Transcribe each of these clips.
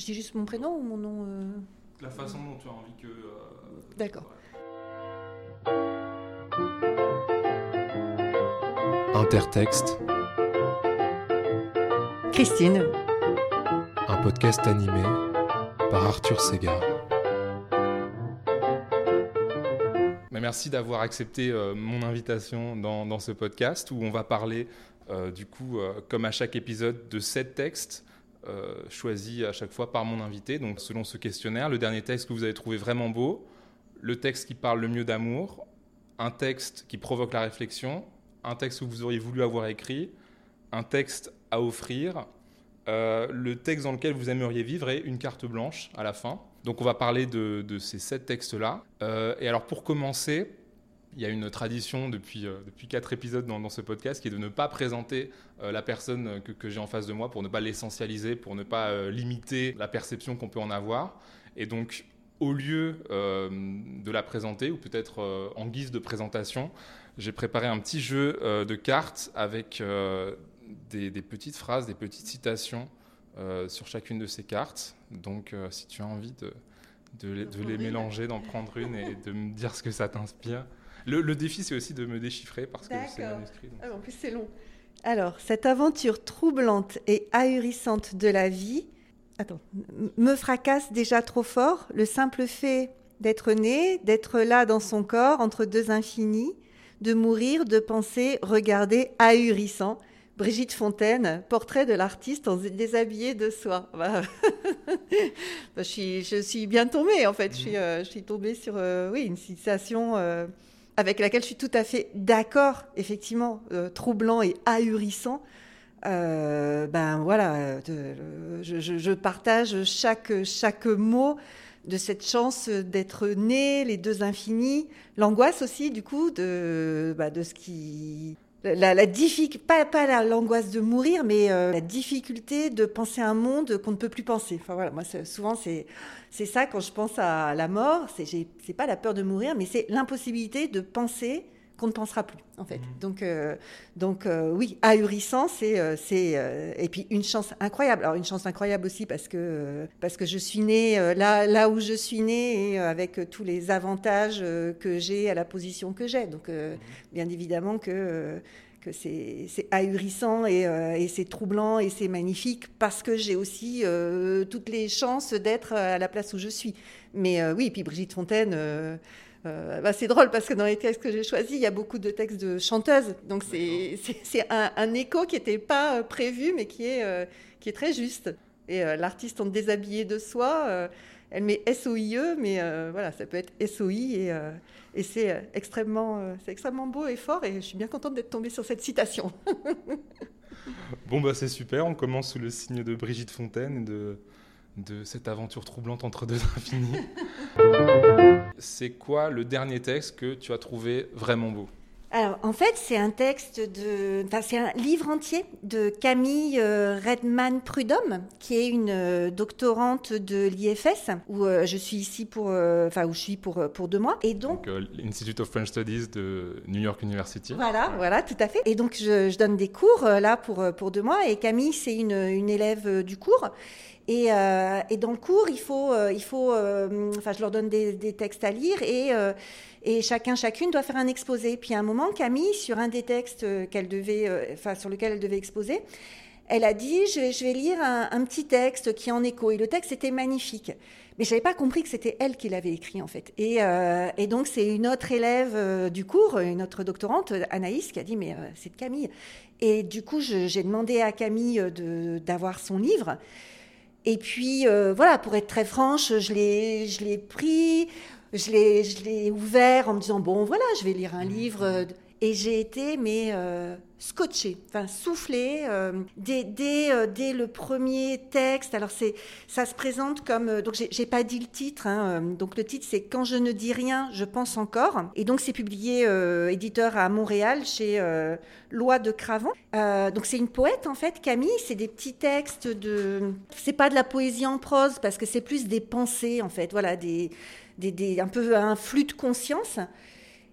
Je dis juste mon prénom ou mon nom euh La façon dont tu as envie que. euh, D'accord. Intertexte, Christine. un podcast animé par Arthur Segar. Mais merci d'avoir accepté euh, mon invitation dans, dans ce podcast où on va parler, euh, du coup, euh, comme à chaque épisode, de sept textes euh, choisis à chaque fois par mon invité. Donc, selon ce questionnaire, le dernier texte que vous avez trouvé vraiment beau, le texte qui parle le mieux d'amour, un texte qui provoque la réflexion, un texte que vous auriez voulu avoir écrit, un texte à offrir, euh, le texte dans lequel vous aimeriez vivre et une carte blanche à la fin. Donc on va parler de, de ces sept textes-là. Euh, et alors pour commencer, il y a une tradition depuis, euh, depuis quatre épisodes dans, dans ce podcast qui est de ne pas présenter euh, la personne que, que j'ai en face de moi pour ne pas l'essentialiser, pour ne pas euh, limiter la perception qu'on peut en avoir. Et donc au lieu de la présenter, ou peut-être en guise de présentation, j'ai préparé un petit jeu de cartes avec des, des petites phrases, des petites citations sur chacune de ces cartes. Donc, si tu as envie de, de les, de les mélanger, d'en prendre une et de me dire ce que ça t'inspire. Le, le défi, c'est aussi de me déchiffrer parce que c'est manuscrit. donc Ah, en plus, c'est long. Alors, cette aventure troublante et ahurissante de la vie, attends, me fracasse déjà trop fort le simple fait d'être né, d'être là dans son corps, entre deux infinis, de mourir, de penser, regarder, ahurissant. Brigitte Fontaine, portrait de l'artiste en déshabillé de soie. Bah, bah, je, suis, je suis bien tombée, en fait. Je suis, euh, je suis tombée sur euh, oui, une citation euh, avec laquelle je suis tout à fait d'accord, effectivement, euh, troublant et ahurissant. Euh, ben voilà, je partage chaque, chaque mot de cette chance d'être né, les deux infinis, l'angoisse aussi du coup de, bah, de ce qui... La, la diffic- pas, pas la- l'angoisse de mourir, mais euh, la difficulté de penser un monde qu'on ne peut plus penser. Enfin voilà, moi souvent c'est c'est ça quand je pense à la mort, c'est c'est pas la peur de mourir, mais c'est l'impossibilité de penser qu'on ne pensera plus en fait. Mhm. Donc euh, donc euh, oui, ahurissant, c'est euh, c'est et puis une chance incroyable. Alors une chance incroyable aussi parce que parce que je suis née là là où je suis née et avec tous les avantages que j'ai à la position que j'ai. Donc euh, bien évidemment que que c'est c'est ahurissant et, euh, et c'est troublant et c'est magnifique parce que j'ai aussi euh, toutes les chances d'être à la place où je suis. Mais euh, oui, puis Brigitte Fontaine, euh, bah, c'est drôle parce que dans les textes que j'ai choisis, il y a beaucoup de textes de chanteuses. Donc c'est un, un écho qui n'était pas euh, prévu mais qui est, euh, qui est très juste. Et euh, l'artiste en déshabillé de soi, elle met SOIE, mais voilà, ça peut être SOI et, et c'est extrêmement, c'est extrêmement beau et fort et je suis bien contente d'être tombée sur cette citation. Bon, bah c'est super. On commence sous le signe de Brigitte Fontaine et de, de cette aventure troublante entre deux infinis. C'est quoi le dernier texte que tu as trouvé vraiment beau? Alors, en fait, c'est un texte de. Enfin, c'est un livre entier de Camille euh, Redman Prudhomme, qui est une euh, doctorante de l'IFS, où euh, je suis ici pour. Enfin, où je suis pour, pour deux mois. Et donc. Donc, l'Institute of French Studies de New York University. Voilà, voilà, tout à fait. Et donc, je, je donne des cours là pour, pour deux mois. Et Camille, c'est une, une élève du cours. Et, euh, et dans le cours, il faut, euh, euh, je leur donne des, textes à lire et, chacun, chacune doit faire un exposé. Puis à un moment, Camille, sur un des textes qu'elle devait, enfin, sur lequel elle devait exposer, elle a dit, je vais, lire un, petit texte qui est en écho. Et le texte était magnifique. Mais je n'avais pas compris que c'était elle qui l'avait écrit, en fait. Et, donc, c'est une autre élève du cours, une autre doctorante, Anaïs, qui a dit, mais c'est de Camille. Et du coup, j'ai demandé à Camille d'avoir son livre. Et puis, euh, voilà, pour être très franche, je l'ai, je l'ai pris, je l'ai, je l'ai ouvert en me disant, bon, voilà, je vais lire un livre. euh, Et j'ai été, mais euh, scotché, enfin soufflé, euh, dès, dès, euh, dès le premier texte. Alors, c'est, ça se présente comme. euh, donc, j'ai, pas dit le titre. hein, euh, donc, le titre, c'est Quand je ne dis rien, je pense encore. Et donc, c'est publié, éditeur à Montréal, chez Loi de Cravant. Donc, c'est une poète, en fait, Camille. C'est des petits textes de. C'est pas de la poésie en prose, parce que c'est plus des pensées, en fait. Voilà, des, des, des- un peu un flux de conscience.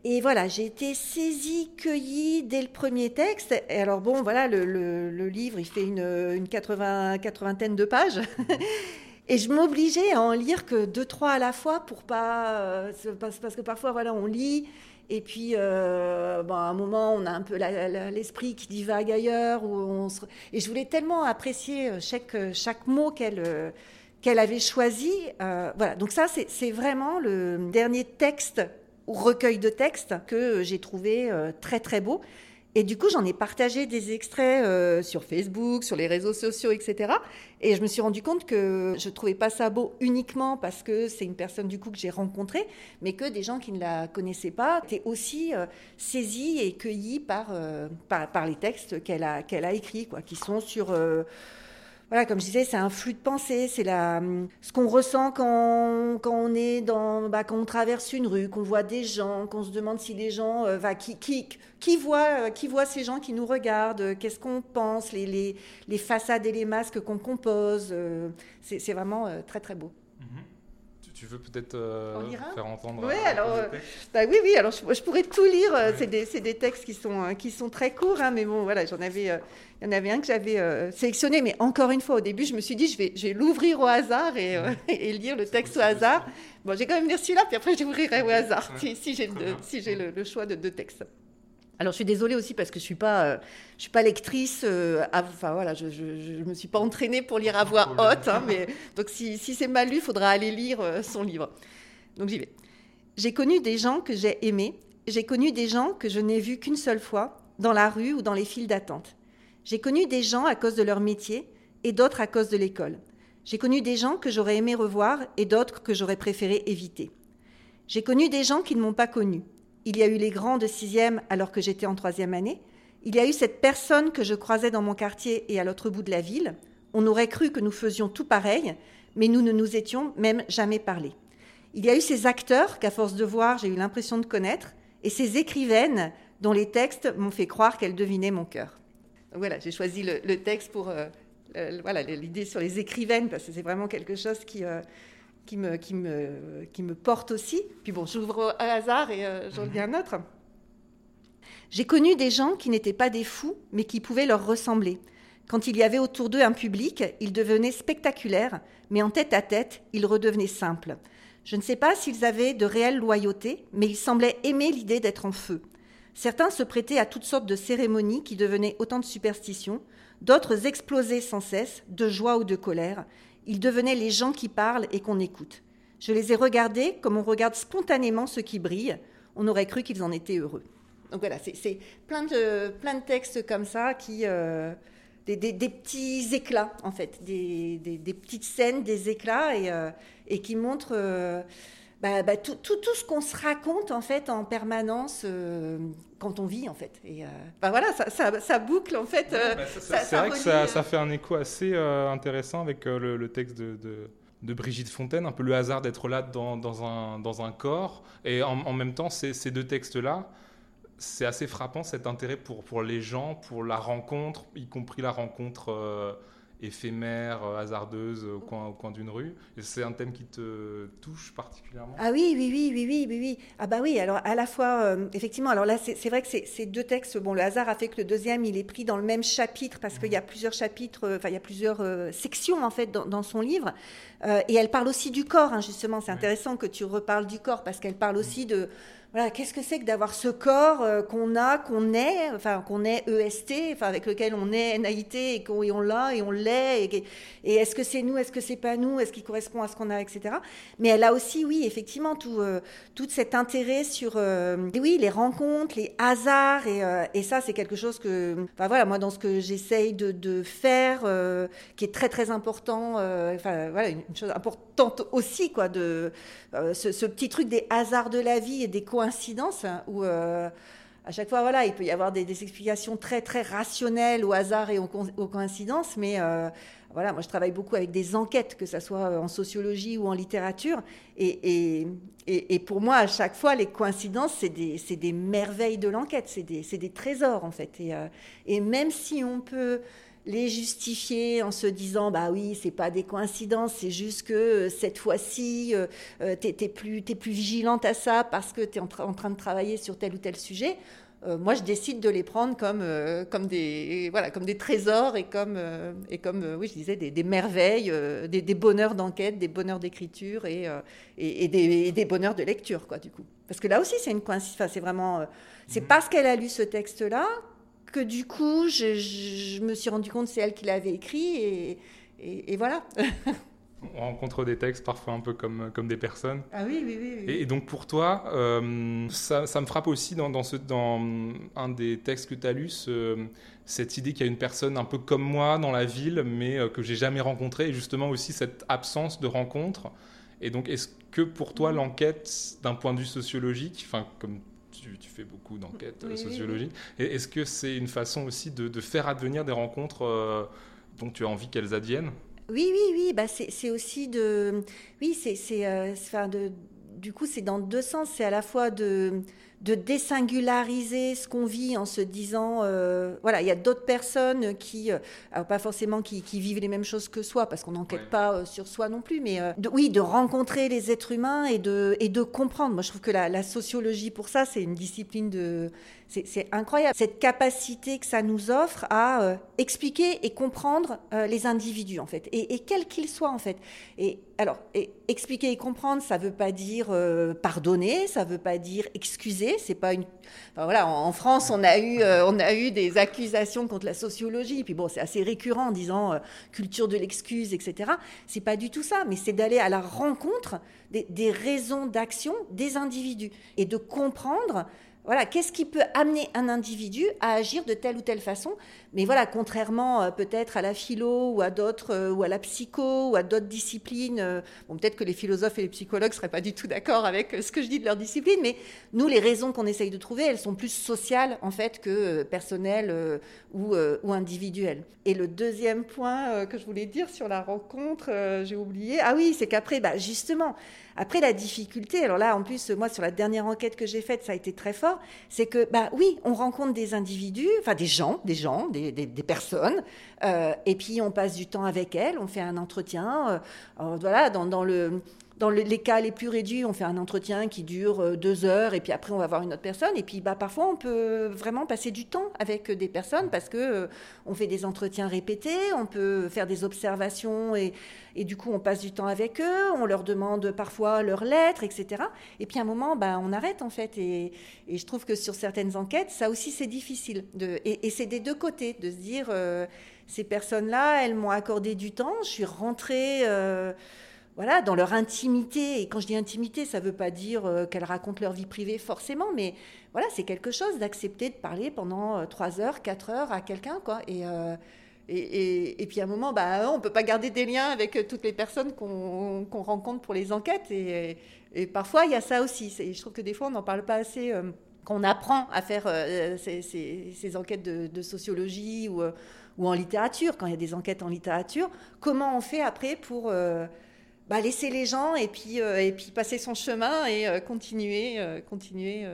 Et voilà, j'ai été saisie, cueillie dès le premier texte. Et alors bon, voilà, le, le- le livre, il fait une, une 80, quatre-vingtaine de pages. Et je m'obligeais à en lire que deux, trois à la fois pour pas. parce, parce que parfois, voilà, on lit. Et puis, euh, bon, à un moment, on a un peu l'esprit qui divague ailleurs. Où on Et je voulais tellement apprécier chaque, chaque mot qu'elle qu'elle avait choisi. voilà, donc ça, c'est vraiment le dernier texte recueil de textes que j'ai trouvé très, très beau. Et du coup, j'en ai partagé des extraits euh, sur Facebook, sur les réseaux sociaux, etc. Et je me suis rendu compte que je trouvais pas ça beau uniquement parce que c'est une personne du coup que j'ai rencontrée, mais que des gens qui ne la connaissaient pas étaient aussi euh, saisis et cueillis par, euh, par, par, les textes qu'elle a, qu'elle a écrits, quoi, qui sont sur voilà, comme je disais, c'est un flux de pensée, c'est la, ce qu'on ressent quand, on est dans, bah, quand on traverse une rue, qu'on voit des gens, qu'on se demande si les gens, euh, qui, qui, qui voit, euh, qui voit ces gens qui nous regardent, euh, qu'est-ce qu'on pense, les, les, les, façades et les masques qu'on compose, c'est vraiment très très beau. Tu veux peut-être euh, faire entendre Oui, alors, euh, bah oui, oui, alors je, pourrais tout lire. Euh, c'est des, des, textes qui sont, qui sont très courts, hein, mais bon, voilà, j'en avais, il y en avait un que j'avais sélectionné, mais encore une fois, au début, je me suis dit, je vais, je vais l'ouvrir au hasard et, et, lire le texte au hasard. Bon, j'ai quand même lire celui-là, puis après, j'ouvrirai au hasard si, si j'ai si le, le, choix de deux textes. Alors je suis désolée aussi parce que je suis pas, euh, je suis pas lectrice. Euh, enfin voilà, je, je, me suis pas entraînée pour lire à voix haute. Hein, mais donc si, si c'est mal lu, il faudra aller lire euh, son livre. Donc j'y vais. J'ai connu des gens que j'ai aimés. J'ai connu des gens que je n'ai vus qu'une seule fois dans la rue ou dans les files d'attente. J'ai connu des gens à cause de leur métier et d'autres à cause de l'école. J'ai connu des gens que j'aurais aimé revoir et d'autres que j'aurais préféré éviter. J'ai connu des gens qui ne m'ont pas connu il y a eu les grands de sixième alors que j'étais en troisième année. Il y a eu cette personne que je croisais dans mon quartier et à l'autre bout de la ville. On aurait cru que nous faisions tout pareil, mais nous ne nous étions même jamais parlé. Il y a eu ces acteurs qu'à force de voir, j'ai eu l'impression de connaître, et ces écrivaines dont les textes m'ont fait croire qu'elles devinaient mon cœur. voilà, j'ai choisi le, texte pour euh, voilà l'idée sur les écrivaines parce que c'est vraiment quelque chose qui euh, qui me, qui me, qui me porte aussi. Puis bon, j'ouvre au hasard et euh, j'en dis un autre. J'ai connu des gens qui n'étaient pas des fous, mais qui pouvaient leur ressembler. Quand il y avait autour d'eux un public, ils devenaient spectaculaires, mais en tête à tête, ils redevenaient simples. Je ne sais pas s'ils avaient de réelle loyauté, mais ils semblaient aimer l'idée d'être en feu. Certains se prêtaient à toutes sortes de cérémonies qui devenaient autant de superstitions, d'autres explosaient sans cesse, de joie ou de colère, ils devenaient les gens qui parlent et qu'on écoute. Je les ai regardés comme on regarde spontanément ceux qui brillent. On aurait cru qu'ils en étaient heureux. Donc voilà, c'est plein de, textes comme ça qui. Euh, des, petits éclats, en fait, des, petites scènes, des éclats, et, euh, qui montrent. Euh, bah, bah, tout, tout, tout, ce qu'on se raconte en fait en permanence quand on vit en fait. Et bah, voilà, ça, ça, ça, boucle en fait. Bah, c'est vrai que ça, ça, fait un écho assez intéressant avec le, texte de, de, Brigitte Fontaine, un peu le hasard d'être là dans, dans, un, dans, un, corps. Et en, en même temps, ces, ces deux textes-là, c'est assez frappant cet intérêt pour, pour les gens, pour la rencontre, y compris la rencontre éphémère, euh, hasardeuse au coin, au coin d'une rue. C'est un thème qui te touche particulièrement? Ah oui, oui, oui, oui, oui, oui, oui. Ah bah oui, alors à la fois, euh, effectivement, alors là, c'est vrai que ces deux textes, bon, le hasard a fait que le deuxième, il est pris dans le même chapitre parce qu'il y a plusieurs chapitres, euh, enfin, il y a plusieurs sections, en fait, dans, son livre. et elle parle aussi du corps, hein, justement. C'est intéressant que tu reparles du corps parce qu'elle parle aussi de qu'est-ce que c'est que d'avoir ce corps euh, qu'on a, qu'on est, enfin qu'on est EST, enfin avec lequel on est NAIT et qu'on on l'a et on l'est, et, est-ce que c'est nous, est-ce que c'est pas nous, est-ce qu'il correspond à ce qu'on a, etc. Mais elle a aussi, oui, effectivement, tout, euh, cet intérêt sur, euh, oui, les rencontres, les hasards, et, et ça, c'est quelque chose que, enfin voilà, moi dans ce que j'essaye de, de, faire, qui est très très important, enfin voilà, une, chose importante aussi, quoi, de ce, ce, petit truc des hasards de la vie et des coïncidence où euh, à chaque fois, voilà, il peut y avoir des, explications très très rationnelles au hasard et aux, coïncidences, mais euh, voilà, moi je travaille beaucoup avec des enquêtes, que ce soit en sociologie ou en littérature, et, et, pour moi, à chaque fois, les coïncidences, c'est des, des, merveilles de l'enquête, c'est des, des, trésors en fait, euh, et même si on peut les justifier en se disant bah oui c'est pas des coïncidences c'est juste que euh, cette fois-ci euh, euh, tu es, plus es plus vigilante à ça parce que tu es en, train de travailler sur tel ou tel sujet euh, moi, je décide de les prendre comme, euh, comme, des, voilà, comme des trésors et comme, et comme oui, je disais, des, des merveilles, des, des, bonheurs d'enquête, des bonheurs d'écriture et, et, et, des, des, bonheurs de lecture, quoi, du coup. Parce que là aussi, c'est une coïncidence. Enfin, c'est vraiment. c'est mmh. parce qu'elle a lu ce texte-là que, du coup, je, je, me suis rendu compte que c'est elle qui l'avait écrit et, et voilà. on rencontre des textes parfois un peu comme, comme des personnes. Ah oui, oui, oui. Et, donc pour toi, euh, ça, ça, me frappe aussi dans, dans, ce, dans un des textes que tu as lu, cette idée qu'il y a une personne un peu comme moi dans la ville, mais euh, que j'ai jamais rencontrée, et justement aussi cette absence de rencontre. Et donc est-ce que pour toi l'enquête, d'un point de vue sociologique, enfin comme tu, tu fais beaucoup d'enquêtes oui, sociologiques, est-ce que c'est une façon aussi de, de, faire advenir des rencontres euh, dont tu as envie qu'elles adviennent? Oui, oui, oui. Bah c'est aussi de. Oui, c'est. Euh, du coup, c'est dans deux sens. C'est à la fois de de désingulariser ce qu'on vit en se disant, euh, voilà, il y a d'autres personnes qui, euh, pas forcément qui, vivent les mêmes choses que soi, parce qu'on n'enquête pas euh, sur soi non plus, mais oui, de rencontrer les êtres humains et de, et de comprendre. Moi, je trouve que la, sociologie, pour ça, c'est une discipline de... C'est incroyable, cette capacité que ça nous offre à expliquer et comprendre les individus, en fait, et, quels qu'ils soient, en fait. Et alors, expliquer et comprendre, ça ne veut pas dire pardonner, ça ne veut pas dire excuser, c'est pas une. voilà, en, France, on a eu, euh, on a eu des accusations contre la sociologie. Puis bon, c'est assez récurrent en disant euh, culture de l'excuse, etc. C'est pas du tout ça, mais c'est d'aller à la rencontre des raisons d'action des individus et de comprendre voilà, qu'est-ce qui peut amener un individu à agir de telle ou telle façon? Mais voilà, contrairement euh, peut-être à la philo ou à d'autres, euh, ou à la psycho ou à d'autres disciplines, euh, bon, peut-être que les philosophes et les psychologues seraient pas du tout d'accord avec ce que je dis de leur discipline, mais nous, les raisons qu'on essaye de trouver, elles sont plus sociales en fait que personnelles ou, ou individuelles. Et le deuxième point que je voulais dire sur la rencontre, j'ai oublié. Ah oui, c'est qu'après, bah, justement. Après, la difficulté, alors là, en plus, moi, sur la dernière enquête que j'ai faite, ça a été très fort, c'est que, bah oui, on rencontre des individus, enfin des gens, des gens, des, personnes, euh, et puis on passe du temps avec elles, on fait un entretien, euh, voilà, dans, dans le dans les cas les plus réduits, on fait un entretien qui dure euh, deux heures et puis après on va voir une autre personne. Et puis bah, parfois on peut vraiment passer du temps avec des personnes parce que euh, on fait des entretiens répétés, on peut faire des observations et, et, du coup on passe du temps avec eux, on leur demande parfois leurs lettres, etc. Et puis à un moment, bah, on arrête en fait. Et, et je trouve que sur certaines enquêtes, ça aussi c'est difficile. Et, c'est des deux côtés de se dire euh, ces personnes-là, elles m'ont accordé du temps, je suis rentrée voilà, dans leur intimité. Et quand je dis intimité, ça ne veut pas dire euh, qu'elles racontent leur vie privée forcément, mais voilà, c'est quelque chose d'accepter de parler pendant 3 euh, heures, 4 heures à quelqu'un, quoi. Euh, et, et, et, puis à un moment, bah, on ne peut pas garder des liens avec toutes les personnes qu'on rencontre pour les enquêtes. Et, parfois, il y a ça aussi. Je trouve que des fois, on n'en parle pas assez. qu'on apprend à faire ces, enquêtes de, de sociologie ou, ou, en littérature, quand il y a des enquêtes en littérature, comment on fait après pour bah, laisser les gens et puis, euh, et puis passer son chemin et euh, continuer, euh, continuer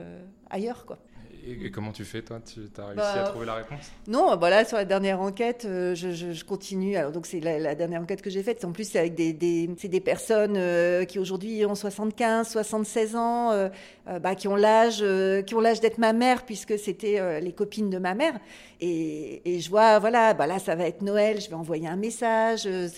ailleurs. Quoi. Et, comment tu fais, toi? Tu as réussi à bah, trouver la réponse? Non, voilà, bah, sur la dernière enquête, je, je, continue. Alors, donc, c'est la, dernière enquête que j'ai faite. En plus, c'est avec des, des, des personnes qui aujourd'hui ont 75, 76 ans, bah, qui ont l'âge qui ont l'âge d'être ma mère, puisque c'était les copines de ma mère. Et, je vois, voilà, bah là, ça va être Noël, je vais envoyer un message. Euh,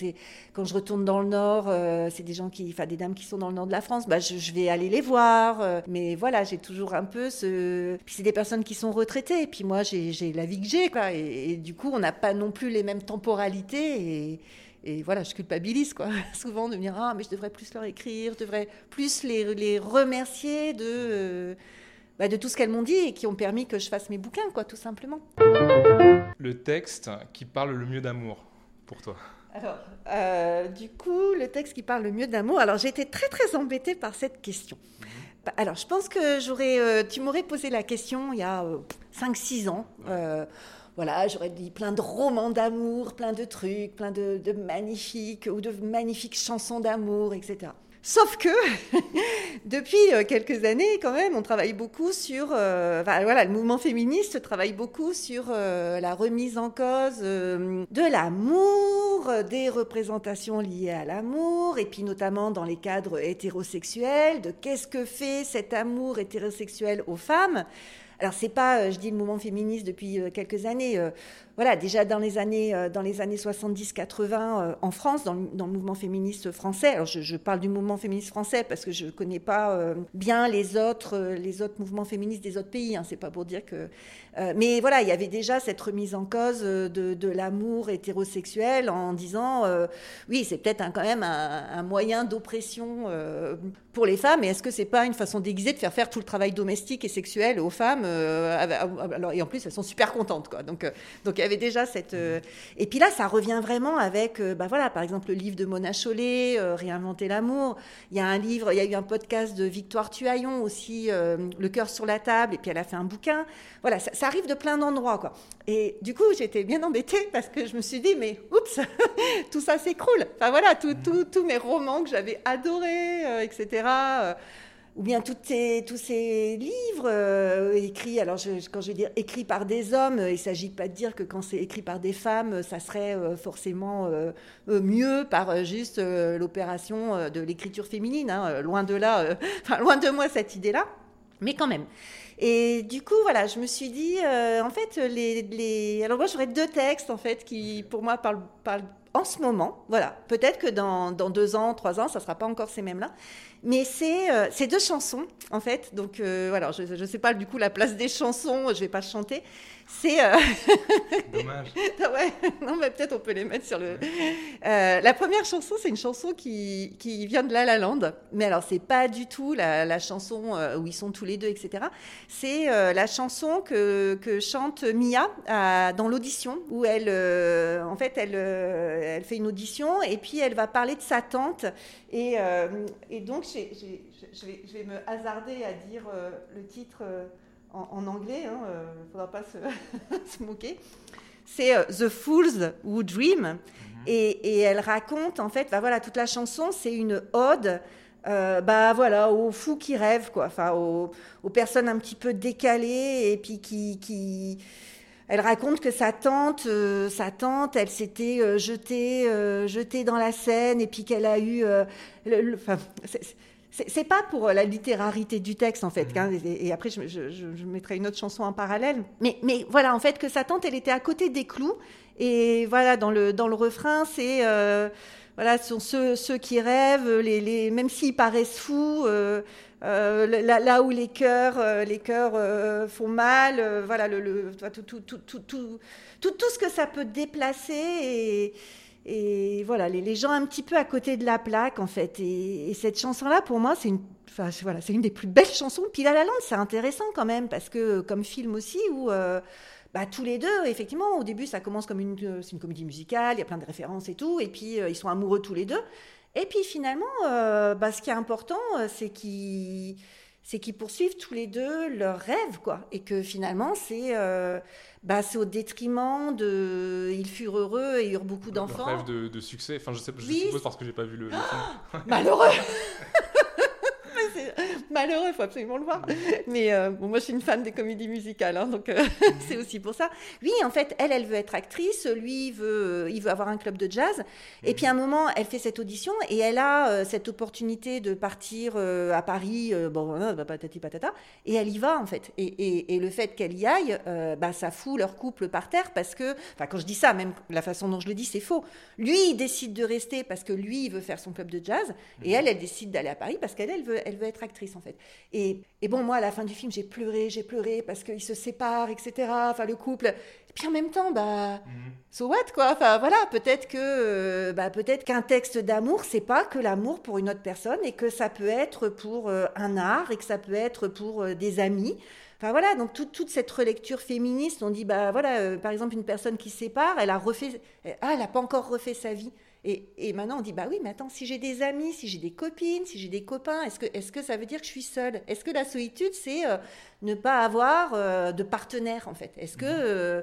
quand je retourne dans le Nord, euh, c'est des gens qui, enfin, des dames qui sont dans le Nord de la France, bah, je, vais aller les voir. Euh. mais voilà, j'ai toujours un peu ce. Puis c'est des personnes qui sont retraitées. Et puis moi, j'ai la vie que j'ai, quoi. Et, du coup, on n'a pas non plus les mêmes temporalités. Et, voilà, je culpabilise, quoi. Souvent de me dire, ah, mais je devrais plus leur écrire, je devrais plus les remercier de. Bah, de tout ce qu'elles m'ont dit et qui ont permis que je fasse mes bouquins, quoi, tout simplement. Le texte qui parle le mieux d'amour pour toi alors, euh, du coup, le texte qui parle le mieux d'amour. Alors, j'ai été très très embêtée par cette question. Mhm. Bah, alors, je pense que j'aurais, euh, tu m'aurais posé la question il y a 5-6 euh, ans. voilà, j'aurais dit plein de romans d'amour, plein de trucs, plein de, de magnifiques ou de magnifiques chansons d'amour, etc. Sauf que depuis euh, quelques années, quand même, on travaille beaucoup sur, euh, voilà, le mouvement féministe travaille beaucoup sur euh, la remise en cause de l'amour, des représentations liées à l'amour, et puis notamment dans les cadres hétérosexuels, de qu'est-ce que fait cet amour hétérosexuel aux femmes. Alors c'est pas, je dis le mouvement féministe depuis quelques années voilà, déjà dans les années, euh, dans les années 70-80 euh, en France, dans le, mouvement féministe français, alors je, parle du mouvement féministe français parce que je ne connais pas euh, bien les autres, les autres mouvements féministes des autres pays, hein, c'est pas pour dire que... mais voilà, il y avait déjà cette remise en cause de, l'amour hétérosexuel en disant, oui, c'est peut-être quand même un, moyen d'oppression pour les femmes, et est-ce que c'est pas une façon déguisée de faire faire tout le travail domestique et sexuel aux femmes alors, Et en plus, elles sont super contentes, quoi. Donc, donc avait déjà cette. Euh, et puis là, ça revient vraiment avec, euh, bah voilà, par exemple, le livre de Mona Chollet, euh, Réinventer l'amour. Il y a un livre, il y a eu un podcast de Victoire Tuaillon aussi, Le cœur sur la table, et puis elle a fait un bouquin. Voilà, ça, arrive de plein d'endroits, quoi. Et du coup, j'étais bien embêtée parce que je me suis dit, mais oups, tout ça s'écroule. Enfin voilà, tous mes romans que j'avais adorés, etc ou bien tous ces livres euh, écrits, alors quand je veux dire écrits par des hommes, il ne s'agit pas de dire que quand c'est écrit par des femmes, ça serait euh, forcément euh, mieux par juste l'opération de l'écriture féminine. Hein, loin de là, loin de moi cette idée-là, mais quand même. Et du coup, voilà, je me suis dit, en fait, les, alors moi j'aurais deux textes en fait qui, pour moi, parlent, en ce moment. Voilà, peut-être que dans, deux ans, trois ans, ça ne sera pas encore ces mêmes-là. Mais c'est euh, deux chansons, en fait. Donc, euh, voilà, je ne sais pas du coup la place des chansons, je ne vais pas chanter. C'est. Euh, Dommage. ouais, non, mais peut-être on peut les mettre sur le. Euh, la première chanson, c'est une chanson qui, qui, vient de La La Land. Mais alors, c'est pas du tout la, la, chanson où ils sont tous les deux, etc. C'est la chanson que, que, chante Mia dans l'audition, où elle. en fait, elle, elle fait une audition et puis elle va parler de sa tante. Et, et donc, je, vais, je, vais, me hasarder à dire euh, le titre euh, en, anglais, il hein, ne euh, faudra pas se, moquer. C'est The Fools Who Dream. Mhm. Et, elle raconte, en fait, bah voilà, toute la chanson, c'est une ode bah voilà, aux fous qui rêvent, quoi. Enfin, aux, personnes un petit peu décalées et puis qui, qui... Elle raconte que sa tante, sa tante, elle s'était jetée, jetée dans la Seine et puis qu'elle a eu, le, enfin, c'est pas pour la littérarité du texte en fait, mhm. et, après je, mettrai une autre chanson en parallèle. Mais, mais voilà, en fait que sa tante, elle était à côté des clous, et voilà dans le dans le refrain, c'est euh, voilà, ce sont ceux, ceux qui rêvent, les, les même s'ils paraissent fous. Euh, euh, là, là, où les cœurs, les cœurs font mal, voilà, le, le tout, tout, tout, tout, tout, tout, ce que ça peut déplacer et, et voilà, les, gens un petit peu à côté de la plaque, en fait. Et, cette chanson-là, pour moi, c'est une, enfin, voilà, c'est une des plus belles chansons. Puis La La Land, c'est intéressant quand même, parce que comme film aussi, où euh, bah, tous les deux, effectivement, au début, ça commence comme une, c'est une comédie musicale, il y a plein de références et tout, et puis euh, ils sont amoureux tous les deux. Et puis finalement, euh, bah, ce qui est important, c'est qu'ils c'est qu'ils poursuivent tous les deux leurs rêves, quoi. Et que finalement, c'est euh, bah, au détriment de. Ils furent heureux et eurent beaucoup d'enfants. Rêve de, de, succès. Enfin, je, sais, je suppose parce que j'ai pas vu le, le film. Malheureux malheureux, il faut absolument le voir. Mais euh, bon, moi, je suis une fan des comédies musicales, hein, donc euh, c'est aussi pour ça. Oui, en fait, elle, elle veut être actrice, lui, il veut, il veut avoir un club de jazz. Et puis, à un moment, elle fait cette audition et elle a euh, cette opportunité de partir à Paris, bon, patati patata, et elle y va, en fait. Et, et, le fait qu'elle y aille, bah, ça fout leur couple par terre parce que, enfin, quand je dis ça, même la façon dont je le dis, c'est faux. Lui, il décide de rester parce que lui, il veut faire son club de jazz, et elle, elle décide d'aller à Paris parce qu'elle, elle veut, elle veut être actrice, en fait. Et, bon, moi, à la fin du film, j'ai pleuré, j'ai pleuré parce qu'ils se séparent, etc. Enfin, le couple. Et puis en même temps, bah, mhm. so what, quoi? Enfin, voilà, peut-être que, euh, bah, peut-être qu'un texte d'amour, c'est pas que l'amour pour une autre personne et que ça peut être pour euh, un art et que ça peut être pour euh, des amis. Enfin voilà, donc toute cette relecture féministe, on dit, bah voilà, par exemple, une personne qui se sépare, elle a refait, ah, elle n'a pas encore refait sa vie. Et, maintenant, on dit, bah oui, mais attends, si j'ai des amis, si j'ai des copines, si j'ai des copains, est-ce que, est que ça veut dire que je suis seule? Est-ce que la solitude, c'est euh, ne pas avoir euh, de partenaire, en fait? Est-ce que, mhm. euh,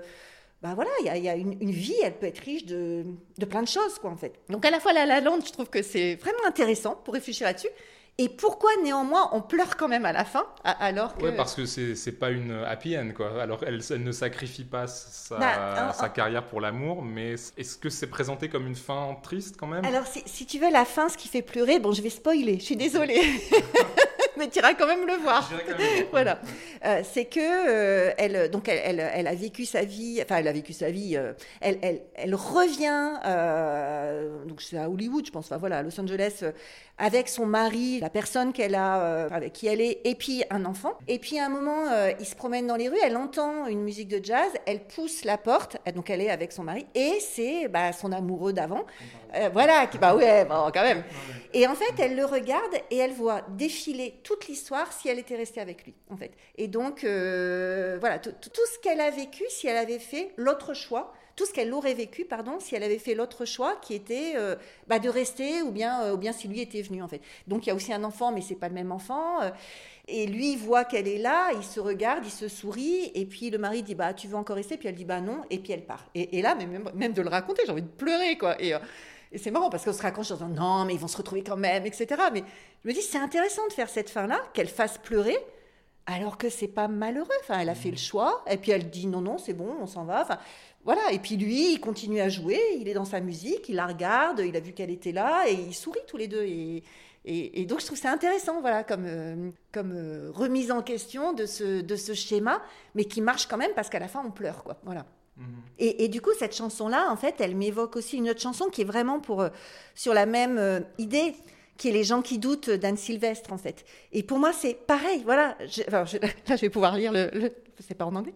bah voilà, il y a, une, vie, elle peut être riche de, de, plein de choses, quoi, en fait. Donc à la fois, La La Land, je trouve que c'est vraiment intéressant pour réfléchir là-dessus. Et pourquoi néanmoins on pleure quand même à la fin alors que... Ouais, parce que c'est pas une happy end quoi. Alors elle, elle ne sacrifie pas sa, bah, sa carrière pour l'amour, mais est-ce que c'est présenté comme une fin triste quand même? Alors si, tu veux la fin, ce qui fait pleurer, bon je vais spoiler, je suis désolée. mais tu iras quand même le voir. Même. voilà. Euh, c'est que euh, elle, donc elle, elle, elle a vécu sa vie, enfin elle a vécu sa vie. euh, elle, elle, elle revient, euh, donc c'est à Hollywood, je pense. Enfin voilà, à Los Angeles, euh, avec son mari, la personne qu'elle a, euh, avec qui elle est, et puis un enfant. Et puis à un moment, euh, il se promène dans les rues, elle entend une musique de jazz, elle pousse la porte, donc elle est avec son mari, et c'est bah, son amoureux d'avant. Euh, voilà, qui, bah ouais, quand même. Et en fait, elle le regarde et elle voit défiler toute l'histoire si elle était restée avec lui, en fait. Et donc, voilà, tout ce qu'elle a vécu, si elle avait fait l'autre choix, tout ce qu'elle aurait vécu, pardon, si elle avait fait l'autre choix, qui était euh, bah, de rester, ou bien, euh, ou bien si lui était venu, en fait. Donc, il y a aussi un enfant, mais c'est pas le même enfant. euh, et lui il voit qu'elle est là, il se regarde, il se sourit, et puis le mari dit bah tu veux encore rester, puis elle dit bah non, et puis elle part. Et, là, même, même de le raconter, j'ai envie de pleurer quoi. Et, euh, et c'est marrant parce qu'on se raconte en disant non, mais ils vont se retrouver quand même, etc. Mais je me dis c'est intéressant de faire cette fin là, qu'elle fasse pleurer, alors que c'est pas malheureux. Enfin, elle a fait le choix, et puis elle dit non non c'est bon, on s'en va. Enfin voilà. Et puis lui, il continue à jouer, il est dans sa musique, il la regarde, il a vu qu'elle était là, et ils sourient tous les deux. Et, et, et donc je trouve ça intéressant, voilà, comme, euh, comme euh, remise en question de ce, de ce schéma, mais qui marche quand même parce qu'à la fin on pleure, quoi. Voilà. Mhm. Et, et du coup, cette chanson-là, en fait, elle m'évoque aussi une autre chanson qui est vraiment pour, euh, sur la même idée, qui est Les gens qui doutent d'Anne Sylvestre, en fait. Et pour moi, c'est pareil, voilà. Je- là, je vais pouvoir lire le. c'est pas en anglais.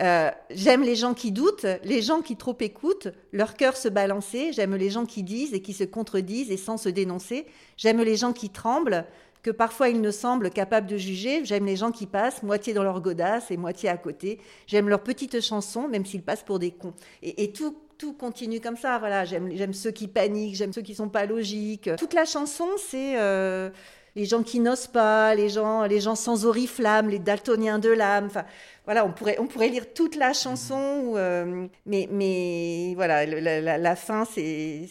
Euh, J'aime les gens qui doutent, les gens qui trop écoutent, leur cœur se balancer. J'aime les gens qui disent et qui se contredisent et sans se dénoncer. J'aime les gens qui tremblent, que parfois ils ne semblent capables de juger. J'aime les gens qui passent, moitié dans leur godasse et moitié à côté. J'aime leurs petites chansons, même s'ils passent pour des cons. Et tout, tout continue comme ça. Voilà, j'aime, ceux qui paniquent, j'aime ceux qui sont pas logiques. Toute la chanson, c'est euh, les gens qui n'osent pas, les gens, les gens sans oriflamme, les daltoniens de l'âme. Enfin, voilà, on pourrait, on pourrait lire toute la chanson, ou, euh, mais, mais voilà, la, la- la fin, c'est,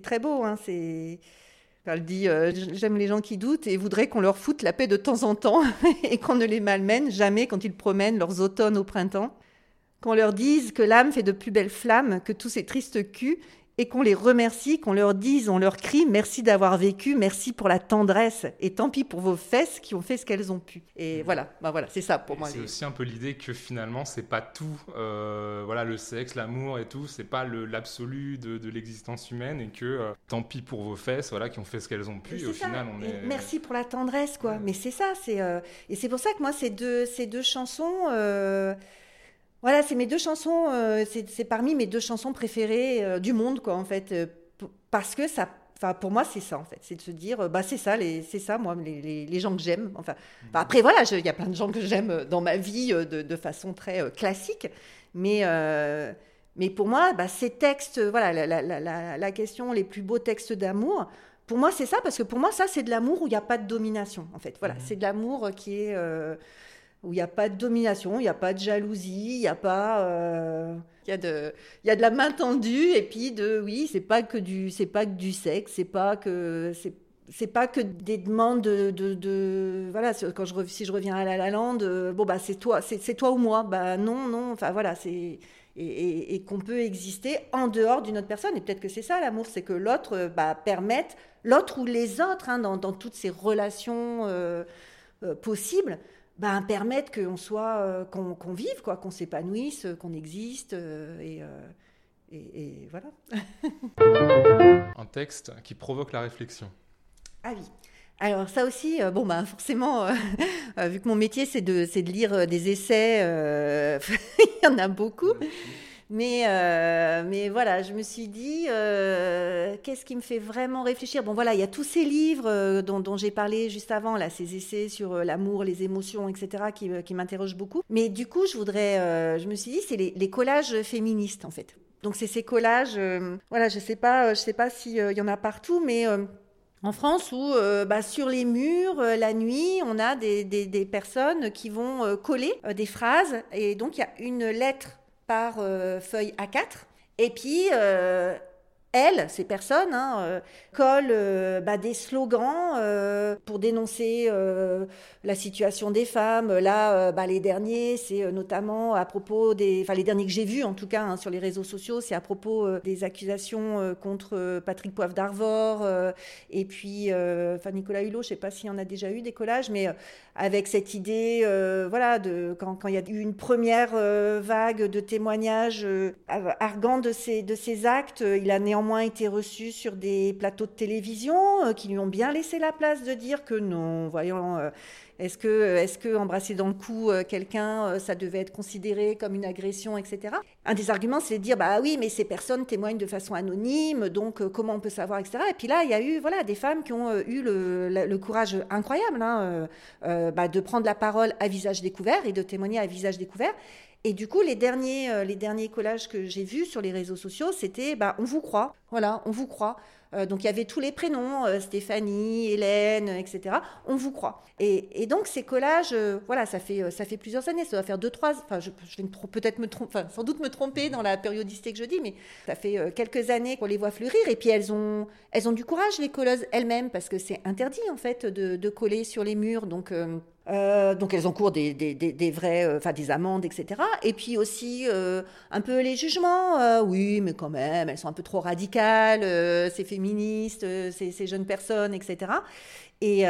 très beau. Hein, c'est, elle dit euh, J'aime les gens qui doutent et voudraient qu'on leur foute la paix de temps en temps et qu'on ne les malmène jamais quand ils promènent leurs automnes au printemps. Qu'on leur dise que l'âme fait de plus belles flammes que tous ces tristes culs et qu'on les remercie, qu'on leur dise, on leur crie merci d'avoir vécu, merci pour la tendresse et tant pis pour vos fesses qui ont fait ce qu'elles ont pu. Et voilà, bah voilà, c'est ça pour moi. C'est aussi un peu l'idée que finalement, c'est pas tout. euh, voilà, le sexe, l'amour et tout, c'est pas l'absolu de, de l'existence humaine et que euh, tant pis pour vos fesses, voilà, qui ont fait ce qu'elles ont pu. Et au ça. final, on est. Merci pour la tendresse, quoi. Mais c'est ça, c'est euh, et c'est pour ça que moi ces deux ces deux chansons, voilà, c'est mes deux chansons, euh, c'est parmi mes deux chansons préférées euh, du monde, quoi, en fait, euh, parce que ça. Pour moi, c'est ça, en fait. C'est de se dire, bah, c'est ça, c'est ça, moi, les, les, les gens que j'aime. Enfin, après, voilà, il y a plein de gens que j'aime dans ma vie de, de façon très classique. Mais, mais pour moi, bah, ces textes, voilà, la, la, la- la, la question, les plus beaux textes d'amour, pour moi, c'est ça, parce que pour moi, ça, c'est de l'amour où il n'y a pas de domination, en fait. Voilà, Mhm. c'est de l'amour qui est. où il n'y a pas de domination, il n'y a pas de jalousie, il n'y a pas. euh, il y a de, il y a de la main tendue et puis de, oui, c'est pas que du, c'est pas que du sexe, c'est pas que, c'est, c'est pas que des demandes de, de, de- voilà, quand je, si je reviens à la La Land, euh, bon bah c'est toi, c'est, c'est toi ou moi, bah non, non, enfin voilà, c'est, et, et- et qu'on peut exister en dehors d'une autre personne. Et peut-être que c'est ça l'amour, c'est que l'autre euh, bah, permette, l'autre ou les autres, hein, dans, dans toutes ces relations euh, euh, possibles, bah, permettent qu'on soit, euh, qu'on, vive, quoi, qu'on s'épanouisse, euh, qu'on existe, euh, et, euh, et, et voilà. Un texte qui provoque la réflexion. Ah oui. Alors ça aussi, bon bah forcément, vu que mon métier c'est de, de lire des essais, il y en a beaucoup. Mais, euh, mais voilà, je me suis dit, euh, qu'est-ce qui me fait vraiment réfléchir? Bon voilà, il y a tous ces livres euh, dont, j'ai parlé juste avant, là, ces essais sur l'amour, les émotions, etc., qui, qui m'interrogent beaucoup. Mais du coup, je voudrais, je me suis dit, c'est les, collages féministes en fait. Donc c'est ces collages, voilà, je sais pas, sais pas s'il y en a partout, mais en France où bah, sur les murs, la nuit, on a des, des- personnes qui vont coller des phrases. Et donc, il y a une lettre par euh, feuille A4. Et puis, euh, elles, ces personnes, hein, euh, collent bah, des slogans pour dénoncer la situation des femmes. Là, bah, les derniers, c'est notamment à propos des, enfin les derniers que j'ai vus en tout cas hein, sur les réseaux sociaux, c'est à propos des accusations contre Patrick Poivre d'Arvor et puis, enfin Nicolas Hulot, je sais pas s'il y en a déjà eu des collages, mais avec cette idée, voilà, de quand, il y a eu une première vague de témoignages argants de ces de ces actes, il a néanmoins moins été reçu sur des plateaux de télévision euh, qui lui ont bien laissé la place de dire que non, voyons, euh, est-ce que, est que embrasser dans le cou euh, quelqu'un, ça devait être considéré comme une agression, etc. Un des arguments, c'est de dire, bah oui, mais ces personnes témoignent de façon anonyme, donc comment on peut savoir, etc. Et puis là, il y a eu voilà, des femmes qui ont eu le, courage incroyable hein, bah, de prendre la parole à visage découvert et de témoigner à visage découvert. Et du coup, les derniers, euh, les derniers collages que j'ai vus sur les réseaux sociaux, c'était bah, on vous croit. Voilà, on vous croit. Euh, donc il y avait tous les prénoms, euh, Stéphanie, Hélène, etc. On vous croit. Et, donc ces collages, voilà, ça fait, ça fait plusieurs années, ça doit faire deux, trois, enfin je, vais peut-être me tromper, sans doute me tromper dans la périodicité que je dis, mais ça fait quelques années qu'on les voit fleurir. Et puis elles ont, elles ont du courage, les colleuses elles-mêmes, parce que c'est interdit en fait de, de, coller sur les murs. Donc euh, donc elles encourent des, des, des, vrais, euh, enfin des amendes, etc. Et puis aussi euh, un peu les jugements. oui, mais quand même, elles sont un peu trop radicales, ces féministes, ces, ces, jeunes personnes, etc. Et,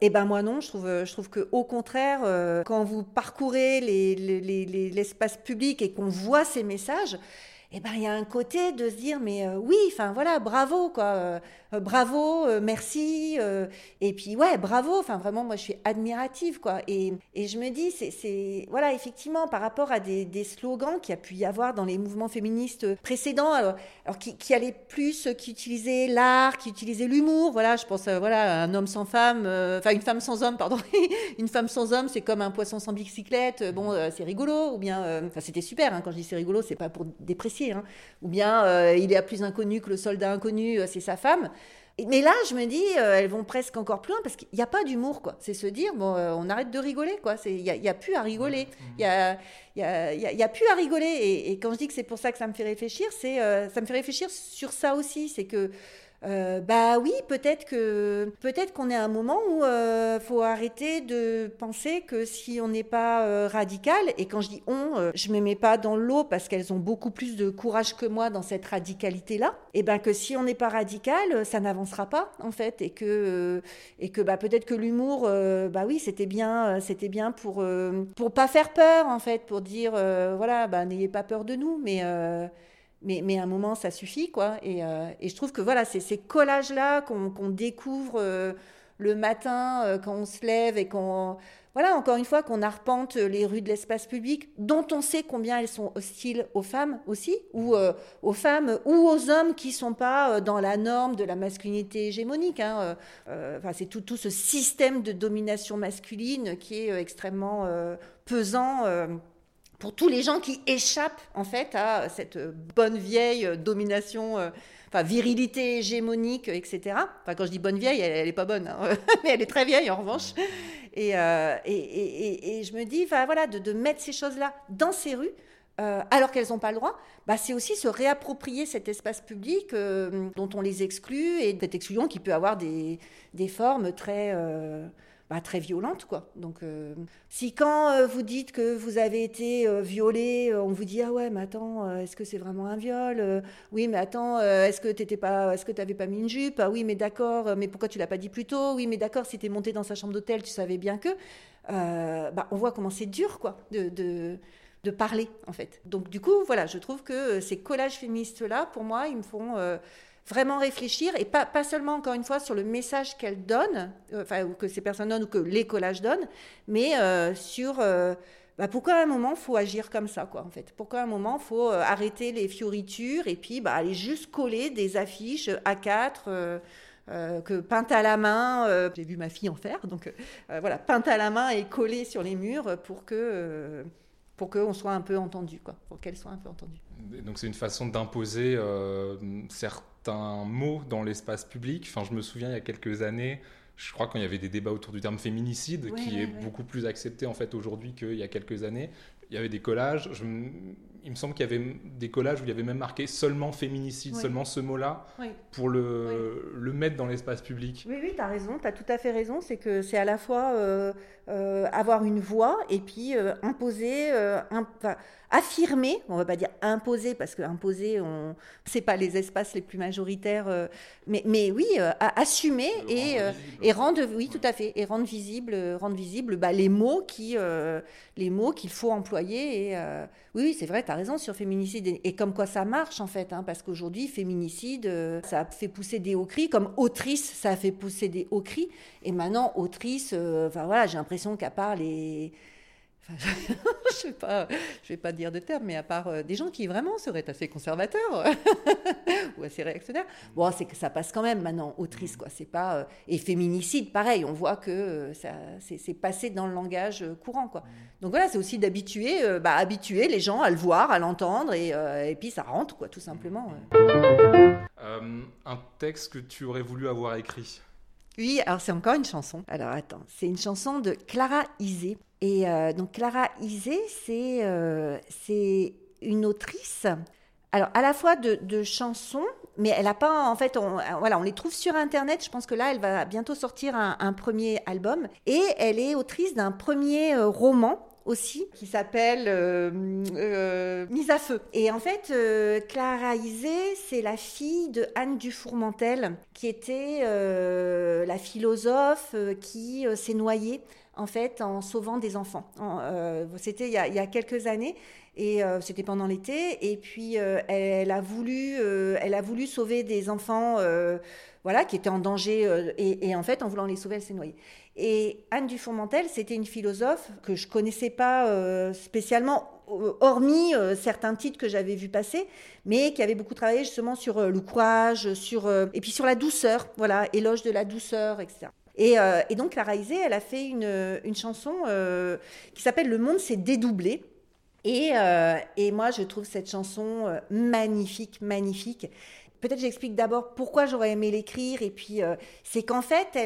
et, ben moi non, je trouve, je que au contraire, quand vous parcourez l'espace les, les, public et qu'on voit ces messages, eh ben il y a un côté de se dire mais oui, enfin voilà, bravo quoi. Euh, bravo, euh, merci. Euh, et puis, ouais, bravo. Enfin, vraiment, moi, je suis admirative, quoi. Et, et je me dis, c'est, voilà, effectivement, par rapport à des, slogans qu'il y a pu y avoir dans les mouvements féministes précédents, alors, qui, qui, allaient plus, qui utilisaient l'art, qui utilisaient l'humour. Voilà, je pense, voilà, un homme sans femme, enfin, une femme sans homme, pardon. une femme sans homme, c'est comme un poisson sans bicyclette. Bon, c'est rigolo. Ou bien, enfin, c'était super. Hein, quand je dis c'est rigolo, c'est pas pour déprécier. Hein. Ou bien, il est à plus inconnu que le soldat inconnu, c'est sa femme. Mais là, je me dis, euh, elles vont presque encore plus loin parce qu'il n'y a pas d'humour, quoi. C'est se dire, bon, euh, on arrête de rigoler, quoi. Il n'y a, y a, plus à rigoler. Il n'y a, y a, y a, plus à rigoler. Et, quand je dis que c'est pour ça que ça me fait réfléchir, c'est euh, ça me fait réfléchir sur ça aussi. C'est que euh, bah oui, peut-être que peut-être qu'on est à un moment où euh, faut arrêter de penser que si on n'est pas euh, radical et quand je dis on, euh, je me mets pas dans l'eau parce qu'elles ont beaucoup plus de courage que moi dans cette radicalité là. Et ben que si on n'est pas radical, ça n'avancera pas en fait et que et que bah peut-être que l'humour, bah oui, c'était bien, c'était bien pour pour pas faire peur en fait, pour dire voilà, bah n'ayez pas peur de nous, mais mais, mais, à un moment, ça suffit, quoi. Et, euh, et je trouve que voilà, c'est ces collages-là qu'on découvre euh, le matin euh, quand on se lève et qu'on, voilà, encore une fois, qu'on arpente les rues de l'espace public, dont on sait combien elles sont hostiles aux femmes aussi, ou aux femmes ou aux hommes qui sont pas dans la norme de la masculinité hégémonique. Hein. Enfin, c'est tout, tout ce système de domination masculine qui est extrêmement pesant pour tous les gens qui échappent en fait à cette bonne vieille domination, euh, virilité hégémonique, etc. Enfin quand je dis bonne vieille, elle, n'est pas bonne, hein, mais elle est très vieille en revanche. Euh, et, et, je me dis, voilà, de, mettre ces choses-là dans ces rues. Euh, alors qu'elles n'ont pas le droit, bah, c'est aussi se réapproprier cet espace public dont on les exclut et cette exclusion qui peut avoir des formes très, bah, très violente, quoi. Donc, euh, si quand euh, vous dites que vous avez été euh, violé, on vous dit ah ouais, mais attends, est-ce que c'est vraiment un viol Oui, mais attends, est-ce que t'étais pas, est-ce que t'avais pas mis une jupe Ah oui, mais d'accord, mais pourquoi tu l'as pas dit plus tôt Oui, mais d'accord, si t'es monté dans sa chambre d'hôtel, tu savais bien que. bah, on voit comment c'est dur, quoi, de, de de parler en fait. Donc du coup, voilà, je trouve que ces collages féministes là, pour moi, ils me font vraiment réfléchir et pas, pas seulement encore une fois sur le message qu'elle donne, euh, enfin ou que ces personnes donnent ou que les collages donnent, mais euh, sur euh, bah, pourquoi à un moment faut agir comme ça quoi en fait? Pourquoi à un moment faut arrêter les fioritures et puis bah, aller juste coller des affiches A4. que peinte à la main, j'ai vu ma fille en faire, donc voilà, peinte à la main et collée sur les murs pour que pour qu'on soit un peu entendu, quoi, pour qu'elle soit un peu entendue. Donc c'est une façon d'imposer certains un mot dans l'espace public. Enfin, je me souviens il y a quelques années, je crois quand il y avait des débats autour du terme féminicide, qui est beaucoup plus accepté en fait aujourd'hui qu'il y a quelques années. Il y avait des collages. il me semble qu'il y avait des collages où il y avait même marqué seulement féminicide, seulement ce mot-là, pour le, le mettre dans l'espace public. Oui, oui, tu as raison, tu as tout à fait raison. C'est que c'est à la fois euh, euh, avoir une voix et puis euh, imposer, euh, un- enfin, affirmer, on va pas dire imposer, parce que imposer, on c'est pas les espaces les plus majoritaires, euh, mais, mais oui, euh, à- assumer Le et, rendre euh, visible. et rendre, oui, tout à fait, et rendre visible, euh, rendre visible bah, les mots qui, euh, les mots qu'il faut employer. Et, euh, oui, c'est vrai, tu as raison sur féminicide. Et, et comme quoi ça marche, en fait, hein, parce qu'aujourd'hui, féminicide, euh, ça a fait pousser des hauts cris, comme autrice, ça a fait pousser des hauts cris. Et maintenant, autrice, euh, enfin voilà, j'ai l'impression qu'à part les. Enfin, je ne vais, pas- je vais pas dire de terme, mais à part euh, des gens qui vraiment seraient assez conservateurs ou assez réactionnaires, bon, c'est que ça passe quand même maintenant, autrice, quoi. C'est pas. euh, et féminicide, pareil, on voit que euh, ça, c'est, passé dans le langage euh, courant, quoi. Donc voilà, c'est aussi d'habituer, bah, habituer les gens à le voir, à l'entendre, et, et puis ça rentre, quoi, tout simplement. un texte que tu aurais voulu avoir écrit? Oui, alors c'est encore une chanson. Alors attends, c'est une chanson de Clara Isé. Et euh, donc Clara Isé, c'est euh, c'est une autrice. Alors à la fois de, chansons, mais elle a pas en fait, on, voilà, on les trouve sur internet. Je pense que là, elle va bientôt sortir un, premier album. Et elle est autrice d'un premier euh, roman aussi qui s'appelle euh, euh, Mise à feu. Et en fait, euh, Clara Isé, c'est la fille de Anne Dufourmentel, qui était euh, la philosophe euh, qui euh, s'est noyée en fait en sauvant des enfants. En, euh, c'était il, y a- quelques années. Et euh, c'était pendant l'été. Et puis euh, elle, a voulu, elle a voulu sauver des enfants, voilà, qui étaient en danger. et, en fait, en voulant les sauver, elle s'est noyée. Et Anne Dufourmentel, c'était une philosophe que je connaissais pas spécialement, hormis certains titres que j'avais vus passer, mais qui avait beaucoup travaillé justement sur le courage, sur et puis sur la douceur, voilà, éloge de la douceur, etc. Et, euh, et donc Clara Isé, elle a fait une, chanson euh, qui s'appelle Le monde s'est dédoublé. Et, euh, moi, je trouve cette chanson magnifique, magnifique. Peut-être j'explique d'abord pourquoi j'aurais aimé l'écrire. Et puis, c'est qu'en fait,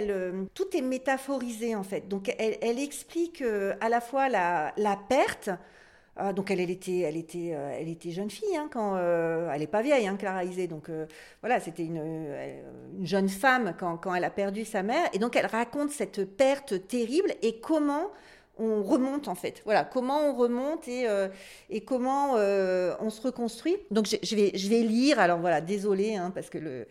tout est métaphorisé, en fait. Donc, elle, explique à la fois la perte. Ah, donc, euh, elle était jeune fille, hein, quand, euh, elle n'est pas vieille, hein, Clara Isé. Donc, euh, voilà, c'était une, une jeune femme quand, elle a perdu sa mère. Et donc, elle raconte cette perte terrible et comment on remonte en fait. Voilà, comment on remonte et, comment on se reconstruit. Donc je, vais, lire, alors voilà, désolé, hein, parce que le...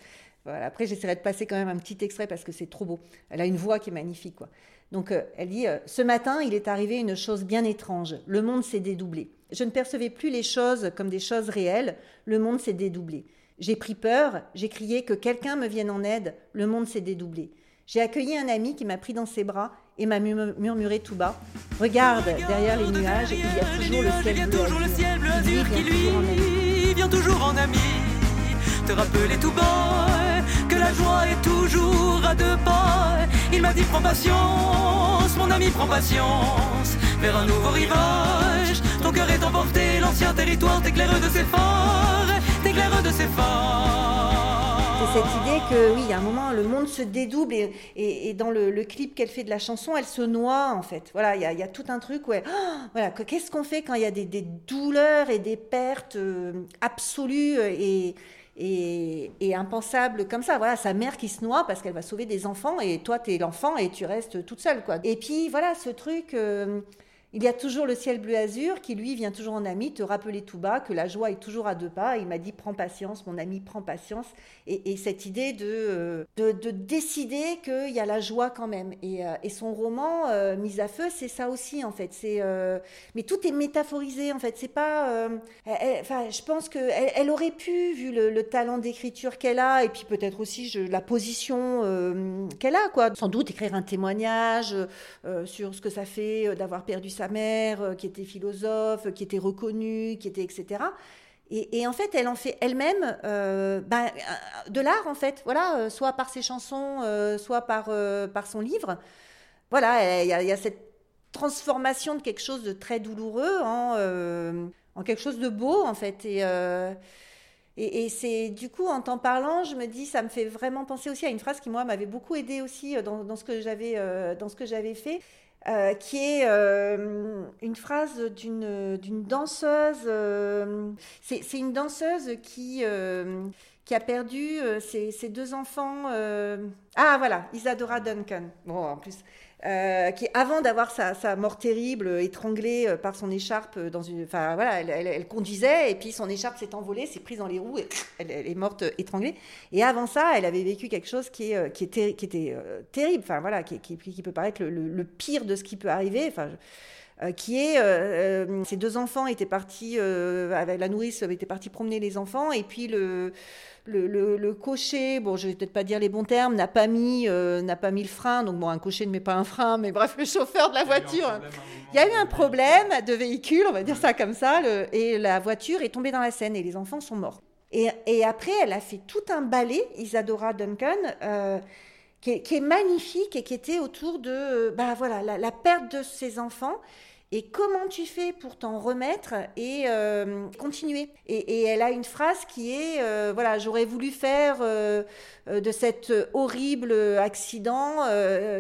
Après j'essaierai de passer quand même un petit extrait parce que c'est trop beau. Elle a une voix qui est magnifique. Quoi. Donc euh, elle dit, euh, ce matin il est arrivé une chose bien étrange. Le monde s'est dédoublé. Je ne percevais plus les choses comme des choses réelles. Le monde s'est dédoublé. J'ai pris peur, j'ai crié que quelqu'un me vienne en aide. Le monde s'est dédoublé. J'ai accueilli un ami qui m'a pris dans ses bras et m'a murm- murmuré tout bas Regarde, derrière les nuages, il y a toujours le il ciel bleu qui vient toujours en ami. lui vient toujours en ami te rappeler tout bas que la joie est toujours à deux pas. Il m'a dit prends patience, mon ami prends patience vers un nouveau rivage. Ton cœur est emporté, l'ancien territoire t'éclaire de ses phares, t'éclaire de ses phares. C'est cette idée que, oui, à un moment, le monde se dédouble et, et- dans le, clip qu'elle fait de la chanson, elle se noie, en fait. Voilà, il y a, tout un truc où Oh, voilà, que- qu'est-ce qu'on fait quand il y a des, des douleurs et des pertes euh, absolues et, et, impensables comme ça Voilà, sa mère qui se noie parce qu'elle va sauver des enfants et toi, tu es l'enfant et tu restes toute seule, quoi. Et puis, voilà, ce truc... euh, il y a toujours le ciel bleu azur qui, lui, vient toujours en ami te rappeler tout bas que la joie est toujours à deux pas. Il m'a dit Prends patience, mon ami, prends patience. Et, et cette idée de, euh, de, de décider qu'il y a la joie quand même. Et, euh, son roman, euh, Mise à feu, c'est ça aussi, en fait. C'est, mais tout est métaphorisé, en fait. C'est pas. Enfin, je pense qu'elle elle, aurait pu, vu le, le talent d'écriture qu'elle a, et puis peut-être aussi la position qu'elle a, quoi. Sans doute écrire un témoignage sur ce que ça fait d'avoir perdu sa mère, euh, qui était philosophe, qui était reconnue, qui était etc. Et, en fait, elle en fait elle-même euh, ben, euh, de l'art, en fait, voilà, soit par ses chansons, soit par, par son livre. Voilà, il y, a- cette transformation de quelque chose de très douloureux en, quelque chose de beau, en fait. Et, et, c'est du coup, en t'en parlant, je me dis, ça me fait vraiment penser aussi à une phrase qui, moi, m'avait beaucoup aidé aussi dans, dans ce que j'avais fait. Euh, qui est euh, une phrase d'une danseuse. Euh, c'est une danseuse qui, qui a perdu ses, ses, deux enfants. ah voilà, Isadora Duncan. Bon, en plus, euh, qui, avant d'avoir sa, mort terrible, étranglée euh, par son écharpe dans une, enfin voilà, elle, conduisait et puis son écharpe s'est envolée, s'est prise dans les roues, et elle, est morte euh, étranglée. Et avant ça, elle avait vécu quelque chose qui, est, qui, était, qui était terrible, enfin voilà, qui, qui, peut paraître le, pire de ce qui peut arriver. Qui est ses deux enfants étaient partis avec la nourrice était partie promener les enfants et puis le le, cocher, bon, je vais peut-être pas dire les bons termes, n'a pas mis, euh, n'a pas mis le frein. Donc bon, un cocher ne met pas un frein, mais bref, le chauffeur de la voiture. Il y a eu un problème de véhicule, on va dire ça comme ça, et la voiture est tombée dans la Seine et les enfants sont morts. Et, après, elle a fait tout un ballet, Isadora Duncan. Qui, est, magnifique et qui était autour de bah voilà la, perte de ses enfants. Et comment tu fais pour t'en remettre et euh, continuer? Et, elle a une phrase qui est euh, voilà j'aurais voulu faire euh, de cet horrible accident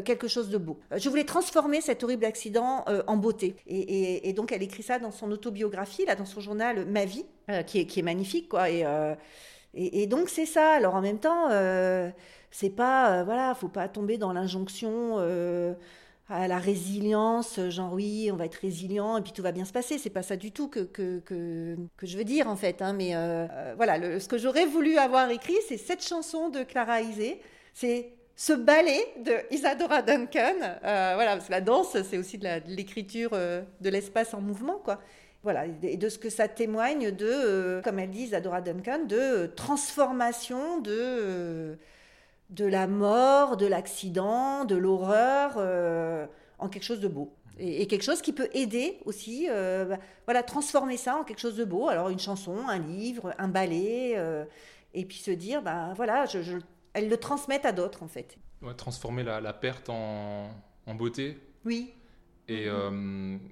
quelque chose de beau. Je voulais transformer cet horrible accident en beauté et, donc elle écrit ça dans son autobiographie là dans son journal Ma vie qui est, qui, est, magnifique quoi. Et, et, donc c'est ça. Alors en même temps c'est pas voilà faut pas tomber dans l'injonction à la résilience, genre oui, on va être résilient et puis tout va bien se passer. C'est pas ça du tout que, que, que, je veux dire en fait. Hein, mais euh, euh, voilà, ce que j'aurais voulu avoir écrit, c'est cette chanson de Clara Isé. C'est ce ballet de Isadora Duncan. Euh, voilà, parce que la danse, c'est aussi de l'écriture de l'espace en mouvement, quoi. Voilà, et de ce que ça témoigne de, comme elle dit Isadora Duncan, de transformation, de de la mort, de l'accident, de l'horreur euh, en quelque chose de beau. Et, quelque chose qui peut aider aussi, euh, bah, voilà, transformer ça en quelque chose de beau. Alors une chanson, un livre, un ballet, euh, et puis se dire, ben voilà, je, elles le transmettent à d'autres en fait. transformer la, perte en, en beauté. Oui. Et euh,